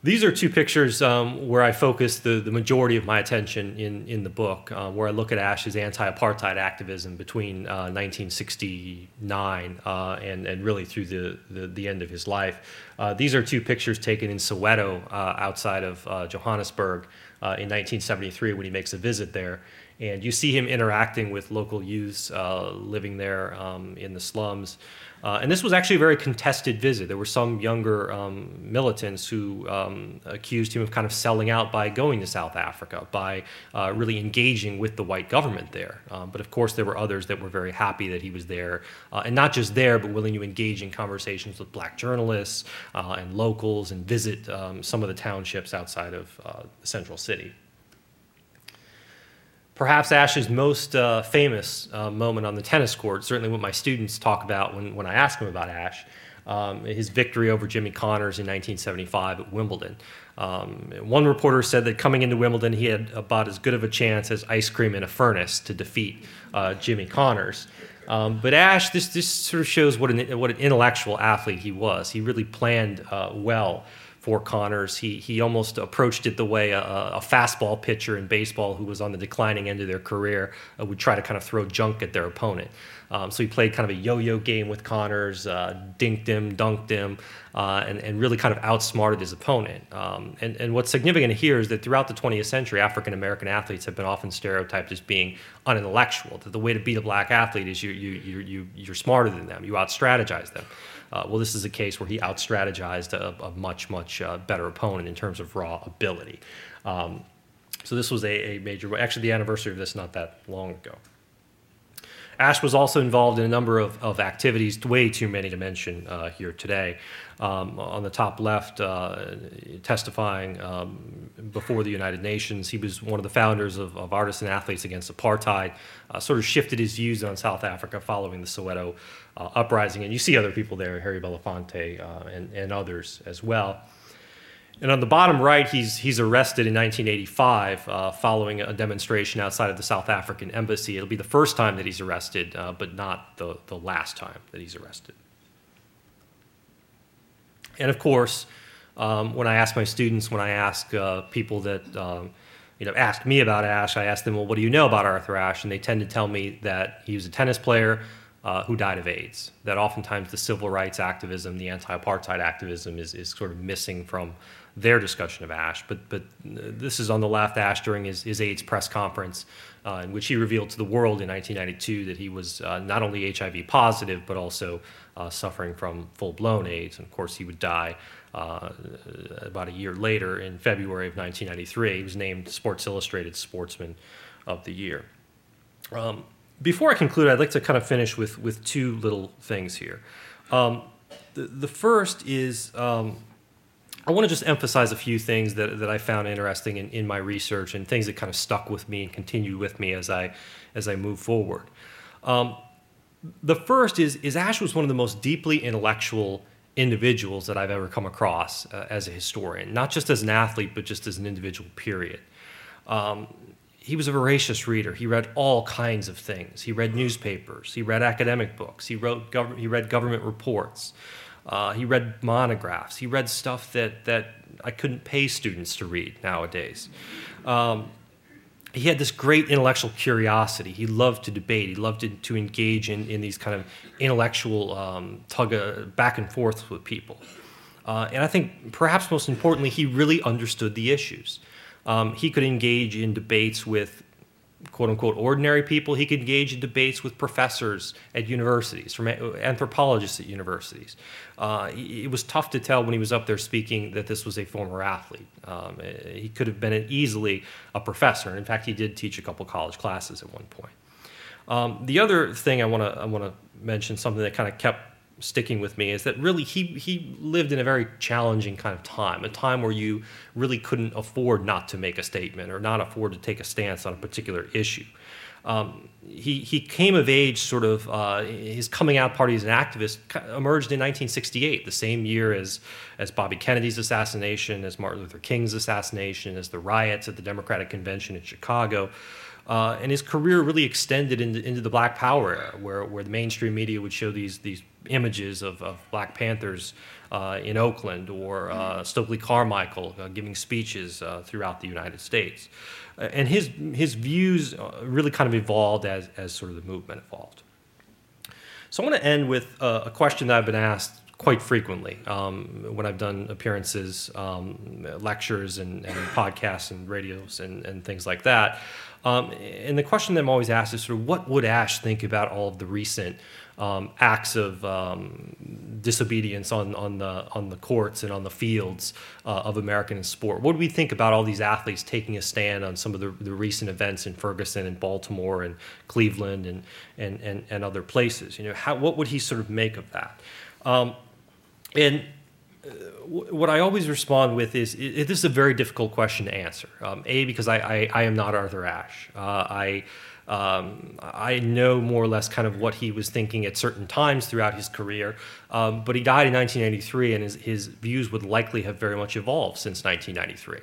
These are two pictures um, where I focus the, the majority of my attention in, in the book, uh, where I look at Ashe's anti apartheid activism between uh, 1969 uh, and, and really through the, the, the end of his life. Uh, these are two pictures taken in Soweto uh, outside of uh, Johannesburg in 1973 when he makes a visit there. And you see him interacting with local youths living there um, in the slums. Uh, and this was actually a very contested visit. There were some younger um, militants who um, accused him of kind of selling out by going to South Africa, by uh, really engaging with the white government there. Um, but of course, there were others that were very happy that he was there, uh, and not just there, but willing to engage in conversations with black journalists, uh, and locals and visit um, some of the townships outside of uh, the central city. Perhaps Ashe's most uh, famous uh, moment on the tennis court, certainly what my students talk about when, when I ask them about Ashe, um, his victory over Jimmy Connors in 1975 at Wimbledon. Um, one reporter said that coming into Wimbledon, he had about as good of a chance as ice cream in a furnace to defeat uh, Jimmy Connors. Um, but Ashe, this, this sort of shows what an, what an intellectual athlete he was. He really planned uh, well for Connors. He, he almost approached it the way a, a, fastball pitcher in baseball who was on the declining end of their career uh, would try to kind of throw junk at their opponent. Um, so he played kind of a yo-yo game with Connors, uh, dinked him, dunked him, uh, and, and, really kind of outsmarted his opponent. Um, and, and, what's significant here is that throughout the 20th century, African American athletes have been often stereotyped as being unintellectual. That the way to beat a black athlete is you, you, you, you, you're smarter than them, you out-strategize them. Uh, well, this is a case where he out-strategized a, a much, much uh, better opponent in terms of raw ability. Um, so this was a, a major. Actually, the anniversary of this not that long ago. Ashe was also involved in a number of, of activities, way too many to mention uh, here today. Um, on the top left, uh, testifying um, before the United Nations, he was one of the founders of, of Artists and Athletes Against Apartheid, uh, sort of shifted his views on South Africa following the Soweto uh, uprising. And you see other people there, Harry Belafonte uh, and, and others as well. And on the bottom right, he's, he's arrested in 1985 uh, following a demonstration outside of the South African embassy. It'll be the first time that he's arrested, uh, but not the, the last time that he's arrested. And of course, um, when I ask my students, when I ask uh, people that um, you know ask me about Ashe, I ask them, well, what do you know about Arthur Ashe? And they tend to tell me that he was a tennis player uh, who died of AIDS. That oftentimes the civil rights activism, the anti-apartheid activism, is, is sort of missing from their discussion of Ashe. But, but this is on the left, Ashe during his, his AIDS press conference, uh, in which he revealed to the world in 1992 that he was uh, not only HIV positive, but also uh, suffering from full blown AIDS. And of course, he would die. Uh, about a year later, in February of 1993, he was named Sports Illustrated Sportsman of the Year. Um, before I conclude, I'd like to kind of finish with, with two little things here. Um, the, the first is um, I want to just emphasize a few things that, that I found interesting in, in my research and things that kind of stuck with me and continued with me as I, as I move forward. Um, the first is, is Ashe was one of the most deeply intellectual individuals that I've ever come across uh, as a historian, not just as an athlete, but just as an individual, period. Um, he was a voracious reader. He read all kinds of things. He read newspapers. He read academic books. He, wrote gov- he read government reports. Uh, he read monographs. He read stuff that, that I couldn't pay students to read nowadays. Um, he had this great intellectual curiosity. He loved to debate. He loved to, to engage in, in these kind of intellectual um, tug of, back and forth with people. Uh, and I think perhaps most importantly, he really understood the issues. Um, he could engage in debates with quote unquote ordinary people. He could engage in debates with professors at universities, from anthropologists at universities. Uh, it was tough to tell when he was up there speaking that this was a former athlete. Um, he could have been easily a professor. And in fact, he did teach a couple college classes at one point. Um, the other thing I want to I want to mention something that kind of kept sticking with me is that really he he lived in a very challenging kind of time, a time where you really couldn't afford not to make a statement or not afford to take a stance on a particular issue. Um, he he came of age sort of uh, his coming out party as an activist emerged in 1968, the same year as as Bobby Kennedy's assassination, as Martin Luther King's assassination, as the riots at the Democratic Convention in Chicago. Uh, and his career really extended into, into the Black Power era, where, where the mainstream media would show these, these images of, of Black Panthers uh, in Oakland or uh, Stokely Carmichael uh, giving speeches uh, throughout the United States. Uh, and his, his views really kind of evolved as, as sort of the movement evolved. So I want to end with a question that I've been asked quite frequently um, when I've done appearances, um, lectures, and, and, podcasts and radios and, and things like that. Um, and the question that I'm always asked is sort of what would Ashe think about all of the recent um, acts of um, disobedience on, on, the, on the courts and on the fields uh, of American sport? What do we think about all these athletes taking a stand on some of the, the recent events in Ferguson and Baltimore and Cleveland and, and, and, and other places? You know, how, what would he sort of make of that? Um, and what I always respond with is this is a very difficult question to answer. Um, a, because I, I, I, am not Arthur Ashe. Uh, I, um, I know more or less kind of what he was thinking at certain times throughout his career. Um, but he died in 1993, and his, his views would likely have very much evolved since 1993.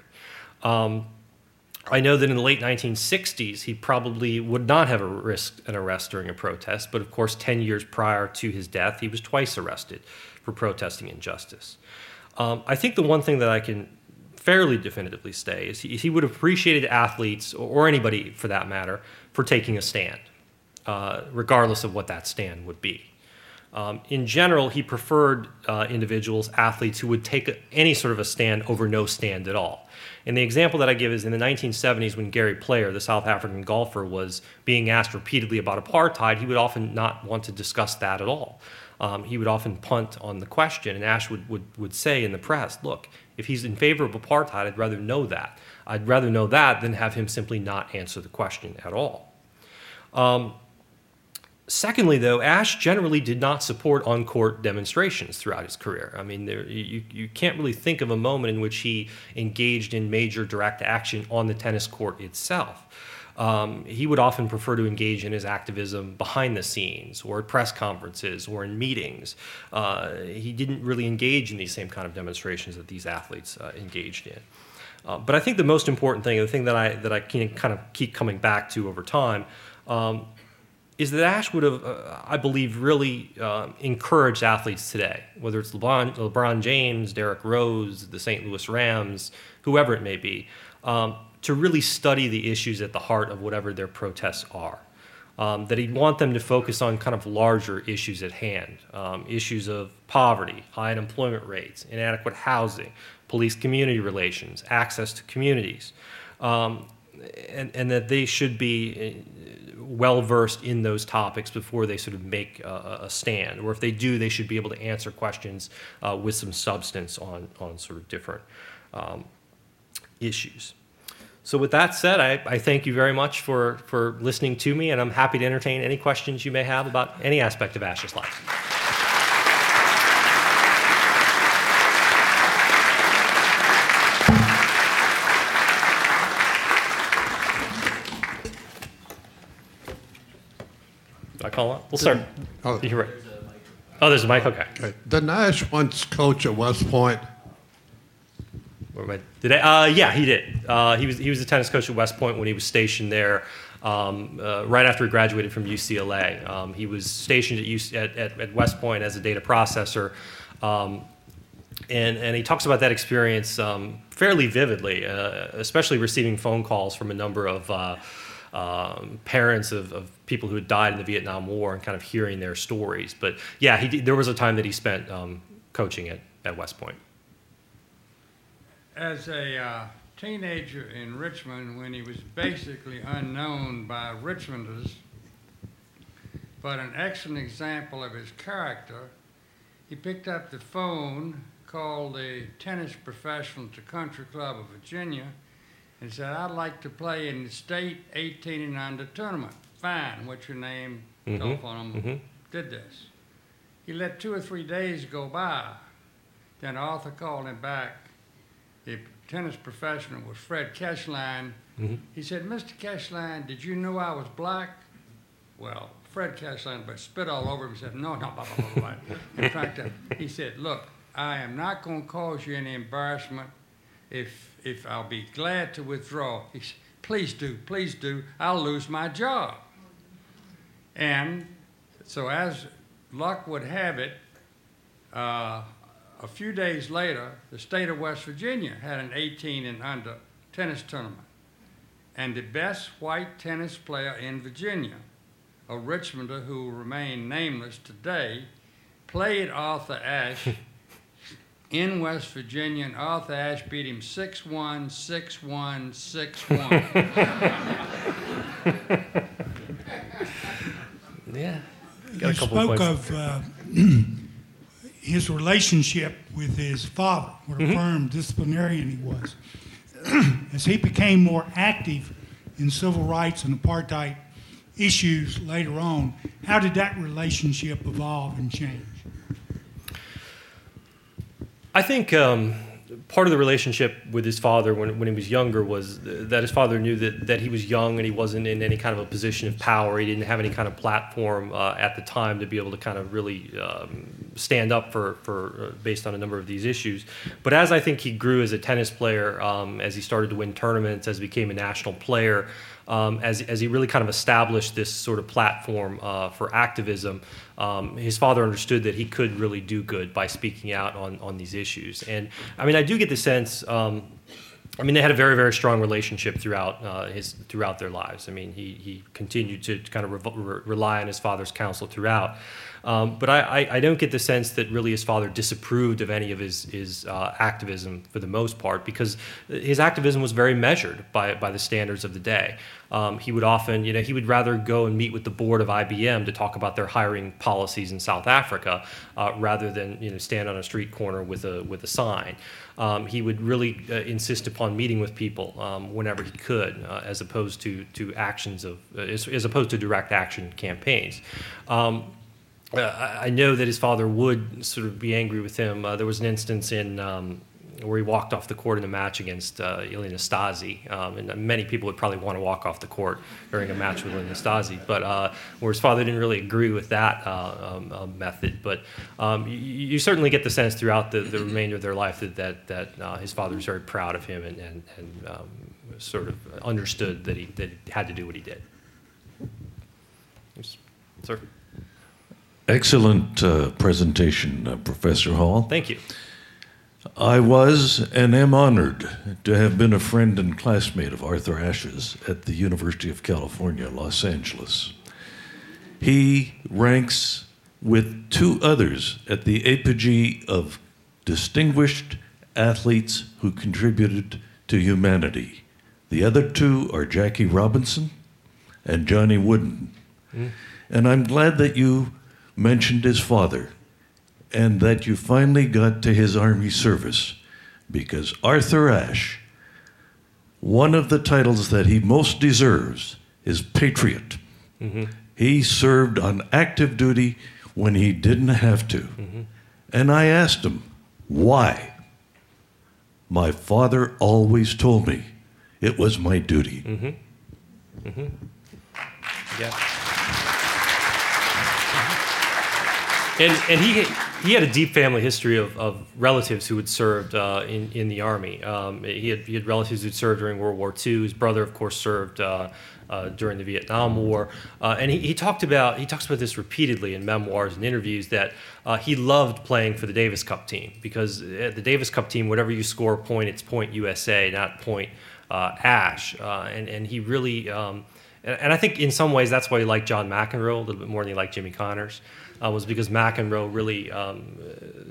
Um, I know that in the late 1960s, he probably would not have risked an arrest during a protest, but of course, 10 years prior to his death, he was twice arrested for protesting injustice. Um, I think the one thing that I can fairly definitively say is he, he would have appreciated athletes, or anybody for that matter, for taking a stand, uh, regardless of what that stand would be. Um, in general, he preferred uh, individuals, athletes, who would take a, any sort of a stand over no stand at all. And the example that I give is in the 1970s when Gary Player, the South African golfer, was being asked repeatedly about apartheid, he would often not want to discuss that at all. Um, he would often punt on the question, and Ashe would, would, would say in the press, look, if he's in favor of apartheid, I'd rather know that. I'd rather know that than have him simply not answer the question at all. Um, Secondly, though, Ashe generally did not support on court demonstrations throughout his career. I mean, there, you, you can't really think of a moment in which he engaged in major direct action on the tennis court itself. Um, he would often prefer to engage in his activism behind the scenes or at press conferences or in meetings. Uh, he didn't really engage in these same kind of demonstrations that these athletes uh, engaged in. Uh, but I think the most important thing, the thing that I, that I can kind of keep coming back to over time, um, is that Ashe would have, uh, I believe, really uh, encouraged athletes today, whether it's LeBron, LeBron, James, Derrick Rose, the St. Louis Rams, whoever it may be, um, to really study the issues at the heart of whatever their protests are. Um, that he'd want them to focus on kind of larger issues at hand um, issues of poverty, high unemployment rates, inadequate housing, police community relations, access to communities. Um, and, and, that they should be well versed in those topics before they sort of make a, a, stand, or if they do, they should be able to answer questions uh, with some substance on on sort of different um, issues. So, with that said, I, I thank you very much for for listening to me, and I'm happy to entertain any questions you may have about any aspect of Ashe's life. Call it? We'll start. Oh, You're right. Oh, there's a mic. Okay. okay. Did Ashe once coach at West Point? Where am I? Did I? Uh, yeah, he did. Uh, he was he was a tennis coach at West Point when he was stationed there. Um, uh, right after he graduated from UCLA, um, he was stationed at, UC, at, at, at, West Point as a data processor. Um, and, and he talks about that experience um, fairly vividly, uh, especially receiving phone calls from a number of uh, um, parents of, of, people who had died in the Vietnam War and kind of hearing their stories. But yeah, he, there was a time that he spent um, coaching at, at West Point. As a uh, teenager in Richmond, when he was basically unknown by Richmonders, but an excellent example of his character, he picked up the phone, called the tennis professional the Country Club of Virginia, and said, I'd like to play in the state 18 and under tournament. Fine, what's your name? Mm-hmm. Telephone him. Mm-hmm. Did this. He let two or three days go by. Then Arthur called him back. The tennis professional was Fred Kessline. Mm-hmm. He said, Mr. Kessline, did you know I was black? Well, Fred Kessline but spit all over him and said, no, no, blah, blah, blah, blah. In fact, uh, he said, look, I am not going to cause you any embarrassment if, if I'll be glad to withdraw. He said, please do, please do. I'll lose my job. And so, as luck would have it, uh, a few days later, the state of West Virginia had an 18 and under tennis tournament. And the best white tennis player in Virginia, a Richmonder who will remain nameless today, played Arthur Ashe (laughs) in West Virginia, and Arthur Ashe beat him 6 1, 6 1, 6 1. (laughs) yeah. Got you spoke of uh, (clears throat) his relationship with his father, what a mm-hmm. firm disciplinarian he was. (clears throat) As he became more active in civil rights and apartheid issues later on, how did that relationship evolve and change? I think um, part of the relationship with his father when, when he was younger was that his father knew that, that he was young and he wasn't in any kind of a position of power. He didn't have any kind of platform uh, at the time to be able to kind of really um, stand up for, for uh, based on a number of these issues. But as I think he grew as a tennis player, um, as he started to win tournaments, as he became a national player, um, as, as he really kind of established this sort of platform uh, for activism, um, his father understood that he could really do good by speaking out on, on these issues. And I mean, I do get the sense. Um, I mean, they had a very, very strong relationship throughout uh, his throughout their lives. I mean, he he continued to kind of re- rely on his father's counsel throughout. Um, but I, I, I, don't get the sense that really his father disapproved of any of his, his uh, activism for the most part because his activism was very measured by, by the standards of the day. Um, he would often, you know, he would rather go and meet with the board of IBM to talk about their hiring policies in South Africa uh, rather than, you know, stand on a street corner with a, with a sign. Um, he would really uh, insist upon meeting with people um, whenever he could, uh, as opposed to, to actions of, uh, as, as, opposed to direct action campaigns. Um, uh, I know that his father would sort of be angry with him. Uh, there was an instance in um, where he walked off the court in a match against uh, Ilie Nastase, um, and many people would probably want to walk off the court during a match with Ilie Nastase, but uh, where his father didn't really agree with that uh, um, uh, method. But um, you, you, certainly get the sense throughout the, the remainder of their life that that, that uh, his father was very proud of him and, and, and um, sort of understood that he, that he had to do what he did. Yes. Sir. Excellent uh, presentation, uh, Professor Hall. Thank you. I was and am honored to have been a friend and classmate of Arthur Ashe's at the University of California, Los Angeles. He ranks with two others at the apogee of distinguished athletes who contributed to humanity. The other two are Jackie Robinson and Johnny Wooden. Mm. And I'm glad that you mentioned his father and that you finally got to his army service because Arthur Ashe, one of the titles that he most deserves is Patriot. Mm-hmm. He served on active duty when he didn't have to. Mm-hmm. And I asked him, why? My father always told me it was my duty. Mm-hmm. mm-hmm. Yeah. And, and he, he had a deep family history of, of relatives who had served uh, in, in the Army. Um, he, had, he had relatives who had served during World War II. His brother, of course, served uh, uh, during the Vietnam War. Uh, and he, he, talked about, he talks about this repeatedly in memoirs and interviews that uh, he loved playing for the Davis Cup team because uh, the Davis Cup team, whatever you score a point, it's point USA, not point Ashe. and, and he really, um, and, and I think in some ways that's why he liked John McEnroe a little bit more than he liked Jimmy Connors uh, was because McEnroe really um,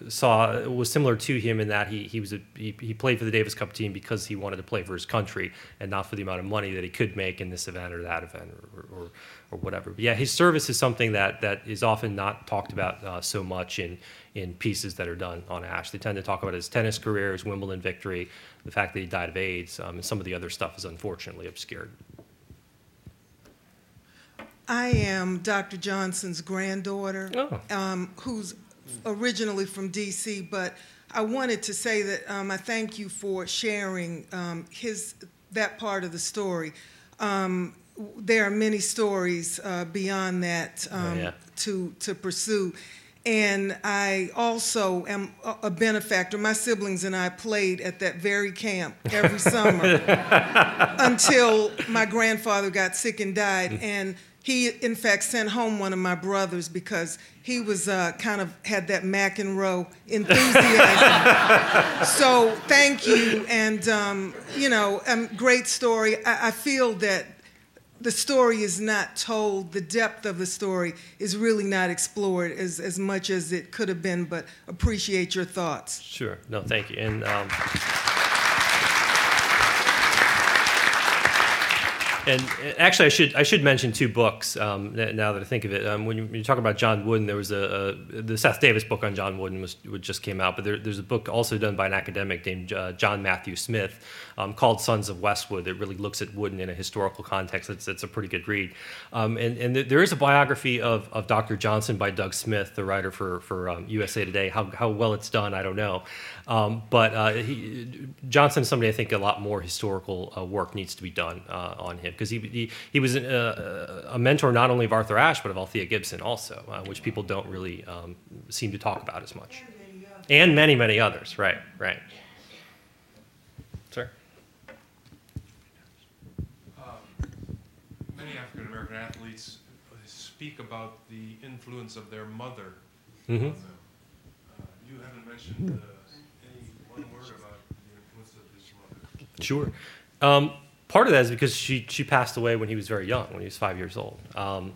saw was similar to him in that he he was a, he, he played for the Davis Cup team because he wanted to play for his country and not for the amount of money that he could make in this event or that event or or, or whatever. But yeah, his service is something that that is often not talked about uh, so much in in pieces that are done on Ashe. They tend to talk about his tennis career, his Wimbledon victory, the fact that he died of AIDS, um, and some of the other stuff is unfortunately obscured. I am Dr. Johnson's granddaughter, oh. um, who's originally from D.C., but I wanted to say that um, I thank you for sharing um, his that part of the story. Um, there are many stories uh, beyond that oh, um, yeah. to to pursue. And I also am a benefactor. My siblings and I played at that very camp every summer (laughs) until my grandfather got sick and died. And he, in fact, sent home one of my brothers because he was uh, kind of had that Mac and McEnroe enthusiasm. (laughs) so thank you, and um, you know, um, great story. I, I feel that the story is not told, the depth of the story is really not explored as, as much as it could have been, but appreciate your thoughts. Sure. No, thank you. And um, and actually, I should I should mention two books. Um, now that I think of it, um, when, you, when, you, talk about John Wooden, there was a, a, the Seth Davis book on John Wooden was, just came out, but there, there's a book also done by an academic named uh, John Matthew Smith um, called Sons of Westwood that really looks at Wooden in a historical context. It's, it's a pretty good read. Um, and and there is a biography of, of Dr. Johnson by Doug Smith, the writer for for USA um, Today. How how well it's done, I don't know. Um, but uh, he, Johnson is somebody I think a lot more historical uh, work needs to be done uh, on him because he, he, he was a, uh, a, mentor not only of Arthur Ashe but of Althea Gibson also, uh, which people don't really um, seem to talk about as much. And many, many others, right, right. Sir? Um, many African American athletes speak about the influence of their mother mm-hmm. on them. Uh, you haven't mentioned uh, any one word about the influence of this mother. Sure. Um, part of that is because she she passed away when he was very young, when he was five years old. Um,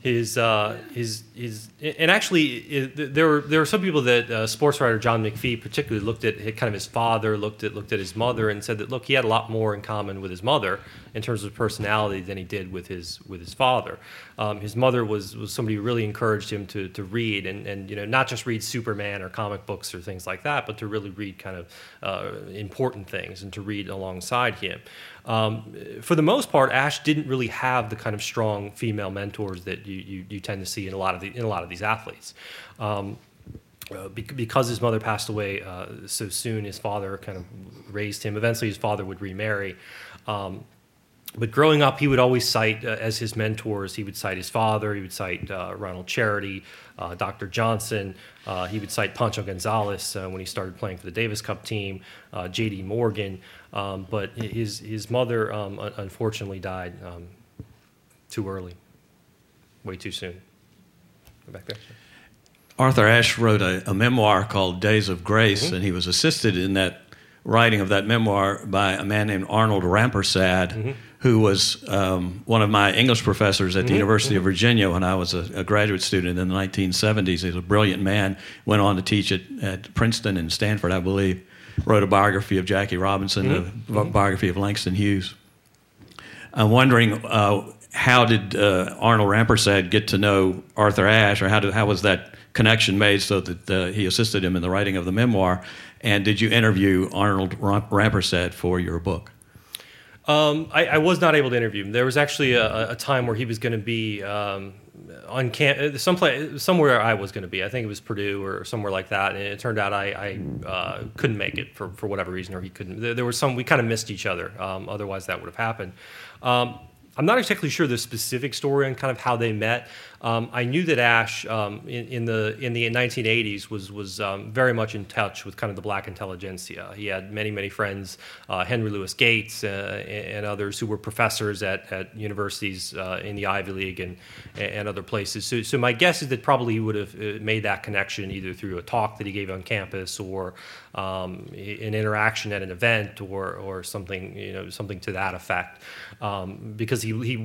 his uh, his his and actually there were there were some people that uh, sports writer John McPhee particularly looked at kind of his father, looked at looked at his mother, and said that look he had a lot more in common with his mother in terms of personality than he did with his with his father. Um, his mother was was somebody who really encouraged him to to read and and you know not just read Superman or comic books or things like that, but to really read kind of uh, important things and to read alongside him. Um, for the most part, Ashe didn't really have the kind of strong female mentors that you, you, you tend to see in a lot of the, in a lot of these athletes. Um, uh, because his mother passed away uh, so soon, his father kind of raised him. Eventually, his father would remarry. Um, but growing up, he would always cite uh, as his mentors. He would cite his father. He would cite uh, Ronald Charity, uh, Dr. Johnson. Uh, he would cite Pancho Gonzalez uh, when he started playing for the Davis Cup team. Uh, J.D. Morgan, um, but his his mother um, unfortunately died um, too early, way too soon. Go back there. Arthur Ashe wrote a, a memoir called Days of Grace, mm-hmm. and he was assisted in that writing of that memoir by a man named Arnold Rampersad. Mm-hmm who was um, one of my English professors at the mm-hmm. University of mm-hmm. Virginia when I was a, a, graduate student in the 1970s. He's a brilliant man, went on to teach at, at Princeton and Stanford, I believe. Wrote a biography of Jackie Robinson, mm-hmm. a biography of Langston Hughes. I'm wondering uh, how did uh, Arnold Rampersad get to know Arthur Ashe, or how, did, how was that connection made so that uh, he assisted him in the writing of the memoir? And did you interview Arnold Rampersad for your book? Um, I, I, was not able to interview him. There was actually a, a time where he was going to be um, on camp, someplace, somewhere I was going to be. I think it was Purdue or somewhere like that. And it turned out I, I uh, couldn't make it for, for whatever reason, or he couldn't. There, there was some. We kind of missed each other. Um, otherwise, that would have happened. Um, I'm not exactly sure the specific story on kind of how they met. Um, I knew that Ashe um, in, in, the in the 1980s was was um, very much in touch with kind of the black intelligentsia. He had many many friends, uh, Henry Louis Gates uh, and others who were professors at, at universities uh, in the Ivy League and and other places. So, so my guess is that probably he would have uh, made that connection either through a talk that he gave on campus or um, an interaction at an event or or something you know something to that effect. Um, because he he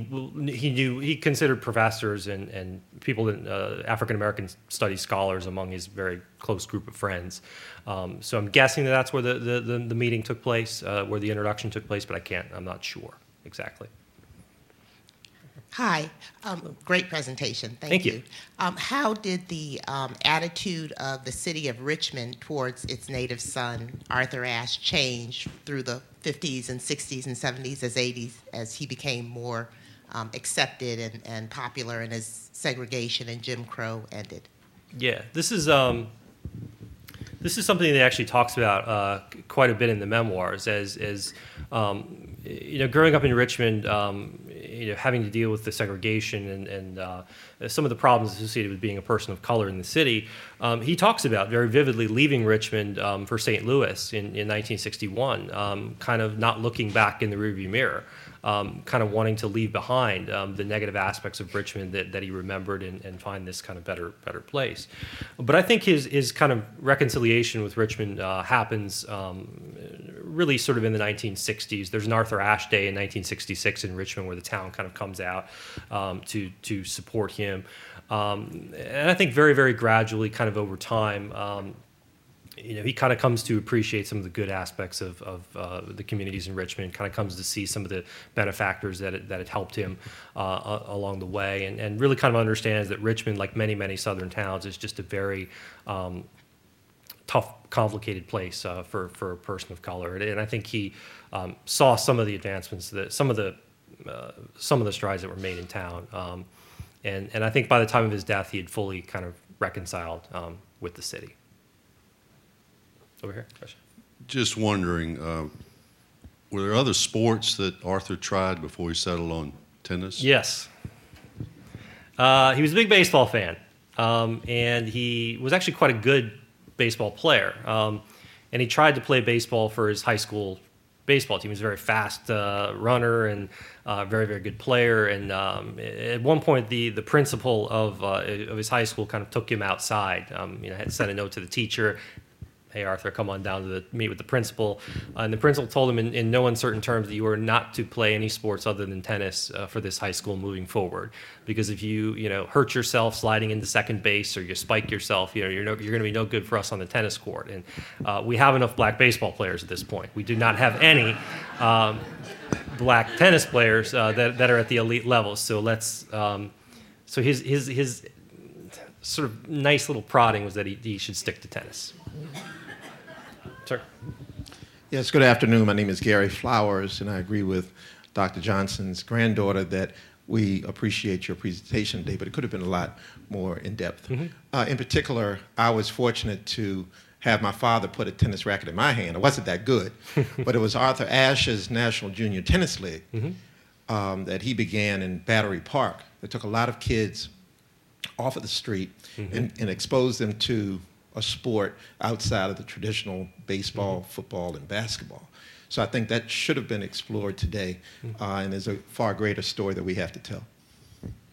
he knew he considered professors and, and people, uh, African American studies scholars among his very close group of friends. Um, so I'm guessing that that's where the, the, the, the meeting took place, uh, where the introduction took place, but I can't, I'm not sure exactly. Hi, um, great presentation. Thank, Thank you. you. Um, how did the um, attitude of the city of Richmond towards its native son, Arthur Ashe, change through the 50s and 60s and 70s as 80s as he became more um, accepted and, and popular and as segregation and Jim Crow ended. Yeah, this is um, this is something that actually talks about uh, quite a bit in the memoirs. As as um, you know, growing up in Richmond, um, you know, having to deal with the segregation and, and uh, some of the problems associated with being a person of color in the city, um, he talks about very vividly leaving Richmond um, for St. Louis in, in 1961, um, kind of not looking back in the rearview mirror um, kind of wanting to leave behind um, the negative aspects of Richmond that, that he remembered and, and, find this kind of better better place. But I think his his kind of reconciliation with Richmond uh, happens um, really sort of in the 1960s. There's an Arthur Ashe Day in 1966 in Richmond where the town kind of comes out um, to to support him. Um, and I think very very gradually, kind of over time um, you know, he kind of comes to appreciate some of the good aspects of, of uh, the communities in Richmond, kind of comes to see some of the benefactors that it, that had helped him uh, along the way, and, and really kind of understands that Richmond, like many, many southern towns, is just a very um, tough, complicated place uh, for, for a person of color. And I think he um, saw some of the advancements, that some of the uh, some of the strides that were made in town. Um, and, and I think by the time of his death, he had fully kind of reconciled um, with the city. Over here, question. Just wondering, uh, were there other sports that Arthur tried before he settled on tennis? Yes. Uh, he was a big baseball fan, um, and he was actually quite a good baseball player. Um, and he tried to play baseball for his high school baseball team. He was a very fast uh, runner and uh, very, very good player. And um, at one point, the the principal of uh, of his high school kind of took him outside. Um, you know, had sent a note to the teacher, hey Arthur, come on down to the, meet with the principal. Uh, and the principal told him in, in, no uncertain terms that you are not to play any sports other than tennis uh, for this high school moving forward. Because if you you know hurt yourself sliding into second base or you spike yourself, you know you're no, you're going to be no good for us on the tennis court. And uh, we have enough black baseball players at this point. We do not have any. Um, black tennis players uh, that, that are at the elite level. So let's um, so his his his sort of nice little prodding was that he, he should stick to tennis. Sir. Yes, good afternoon. My name is Gary Flowers, and I agree with Dr. Johnson's granddaughter that we appreciate your presentation today, but it could have been a lot more in depth. Mm-hmm. Uh, in particular, I was fortunate to have my father put a tennis racket in my hand. It wasn't that good, (laughs) but it was Arthur Ashe's National Junior Tennis League mm-hmm. um, that he began in Battery Park. It took a lot of kids off of the street mm-hmm. and, and exposed them to a sport outside of the traditional baseball, mm-hmm. football, and basketball. So I think that should have been explored today, mm-hmm. uh, and there's a far greater story that we have to tell.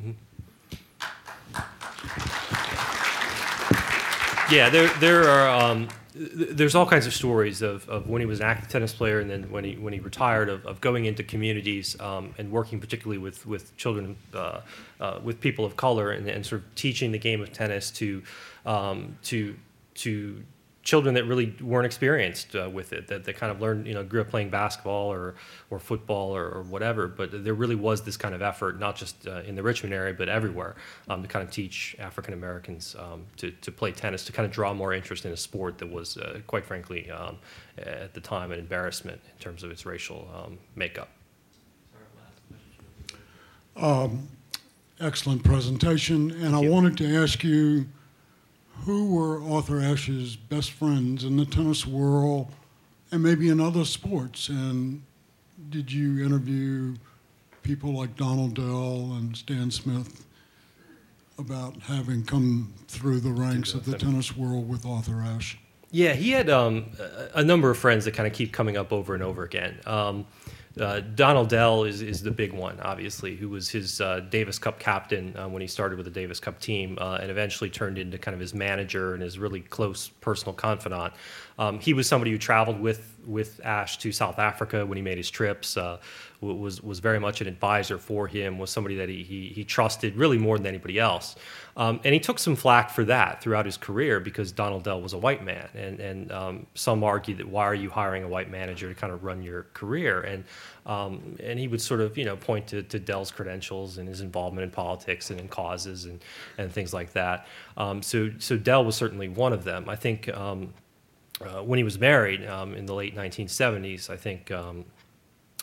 Mm-hmm. Yeah, there there are um, there's all kinds of stories of, of when he was an active tennis player and then when he when he retired of, of going into communities um, and working particularly with with children uh, uh, with people of color and, and sort of teaching the game of tennis to um, to to children that really weren't experienced uh, with it, that, that kind of learned, you know, grew up playing basketball or, or football or, or whatever. But there really was this kind of effort, not just uh, in the Richmond area, but everywhere, um, to kind of teach African Americans um, to, to play tennis, to kind of draw more interest in a sport that was, uh, quite frankly, um, at the time, an embarrassment in terms of its racial um, makeup. Um, excellent presentation. And I wanted to ask you who were Arthur Ashe's best friends in the tennis world and maybe in other sports? And did you interview people like Donald Dell and Stan Smith about having come through the ranks of the tennis world with Arthur Ashe? Yeah, he had um, a number of friends that kind of keep coming up over and over again. Um, uh, Donald Dell is, is the big one, obviously, who was his uh, Davis Cup captain uh, when he started with the Davis Cup team uh, and eventually turned into kind of his manager and his really close personal confidant. Um, he was somebody who traveled with with Ashe to South Africa when he made his trips. Uh, was was very much an advisor for him. Was somebody that he he, he trusted really more than anybody else. Um, and he took some flack for that throughout his career because Donald Dell was a white man, and and um, some argue that why are you hiring a white manager to kind of run your career? And um, and he would sort of you know point to, to Dell's credentials and his involvement in politics and in causes and and things like that. Um, so so Dell was certainly one of them. I think. Um, uh, when he was married um, in the late 1970s, I think um,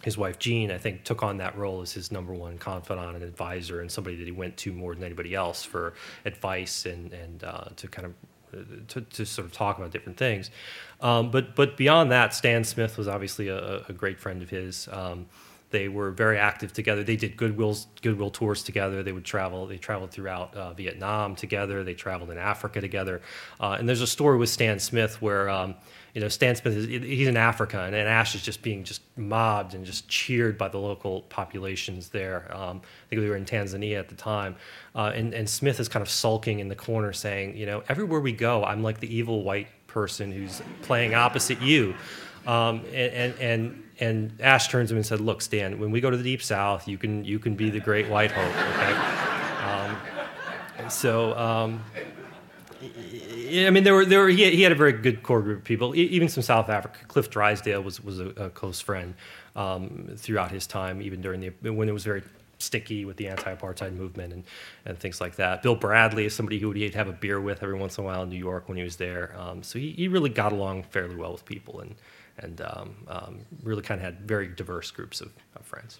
his wife Jean, I think, took on that role as his number one confidant and advisor, and somebody that he went to more than anybody else for advice and and uh, to kind of to, to, sort of talk about different things. Um, but but beyond that, Stan Smith was obviously a, a great friend of his. They were very active together. They did goodwills, goodwill tours together. They would travel. They traveled throughout uh, Vietnam together. They traveled in Africa together. Uh, and there's a story with Stan Smith where um, you know Stan Smith is he's in Africa and, and, Ashe is just being just mobbed and just cheered by the local populations there. Um, I think we were in Tanzania at the time, uh, and and Smith is kind of sulking in the corner, saying, you know, everywhere we go, I'm like the evil white person who's playing opposite you. Um, and, and, and Ashe turns to him and said, "Look, Stan, when we go to the deep south, you can you can be the great white hope." Okay. Um, so um, I mean, there were there were he, he had a very good core group of people, even some South Africa. Cliff Drysdale was was a, a close friend um, throughout his time, even during the when it was very sticky with the anti-apartheid movement and, and things like that. Bill Bradley is somebody who he'd have a beer with every once in a while in New York when he was there. Um, so he, he really got along fairly well with people and and um, um, really kind of had very diverse groups of, of friends.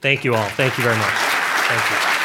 Thank you all. Thank you very much. Thank you.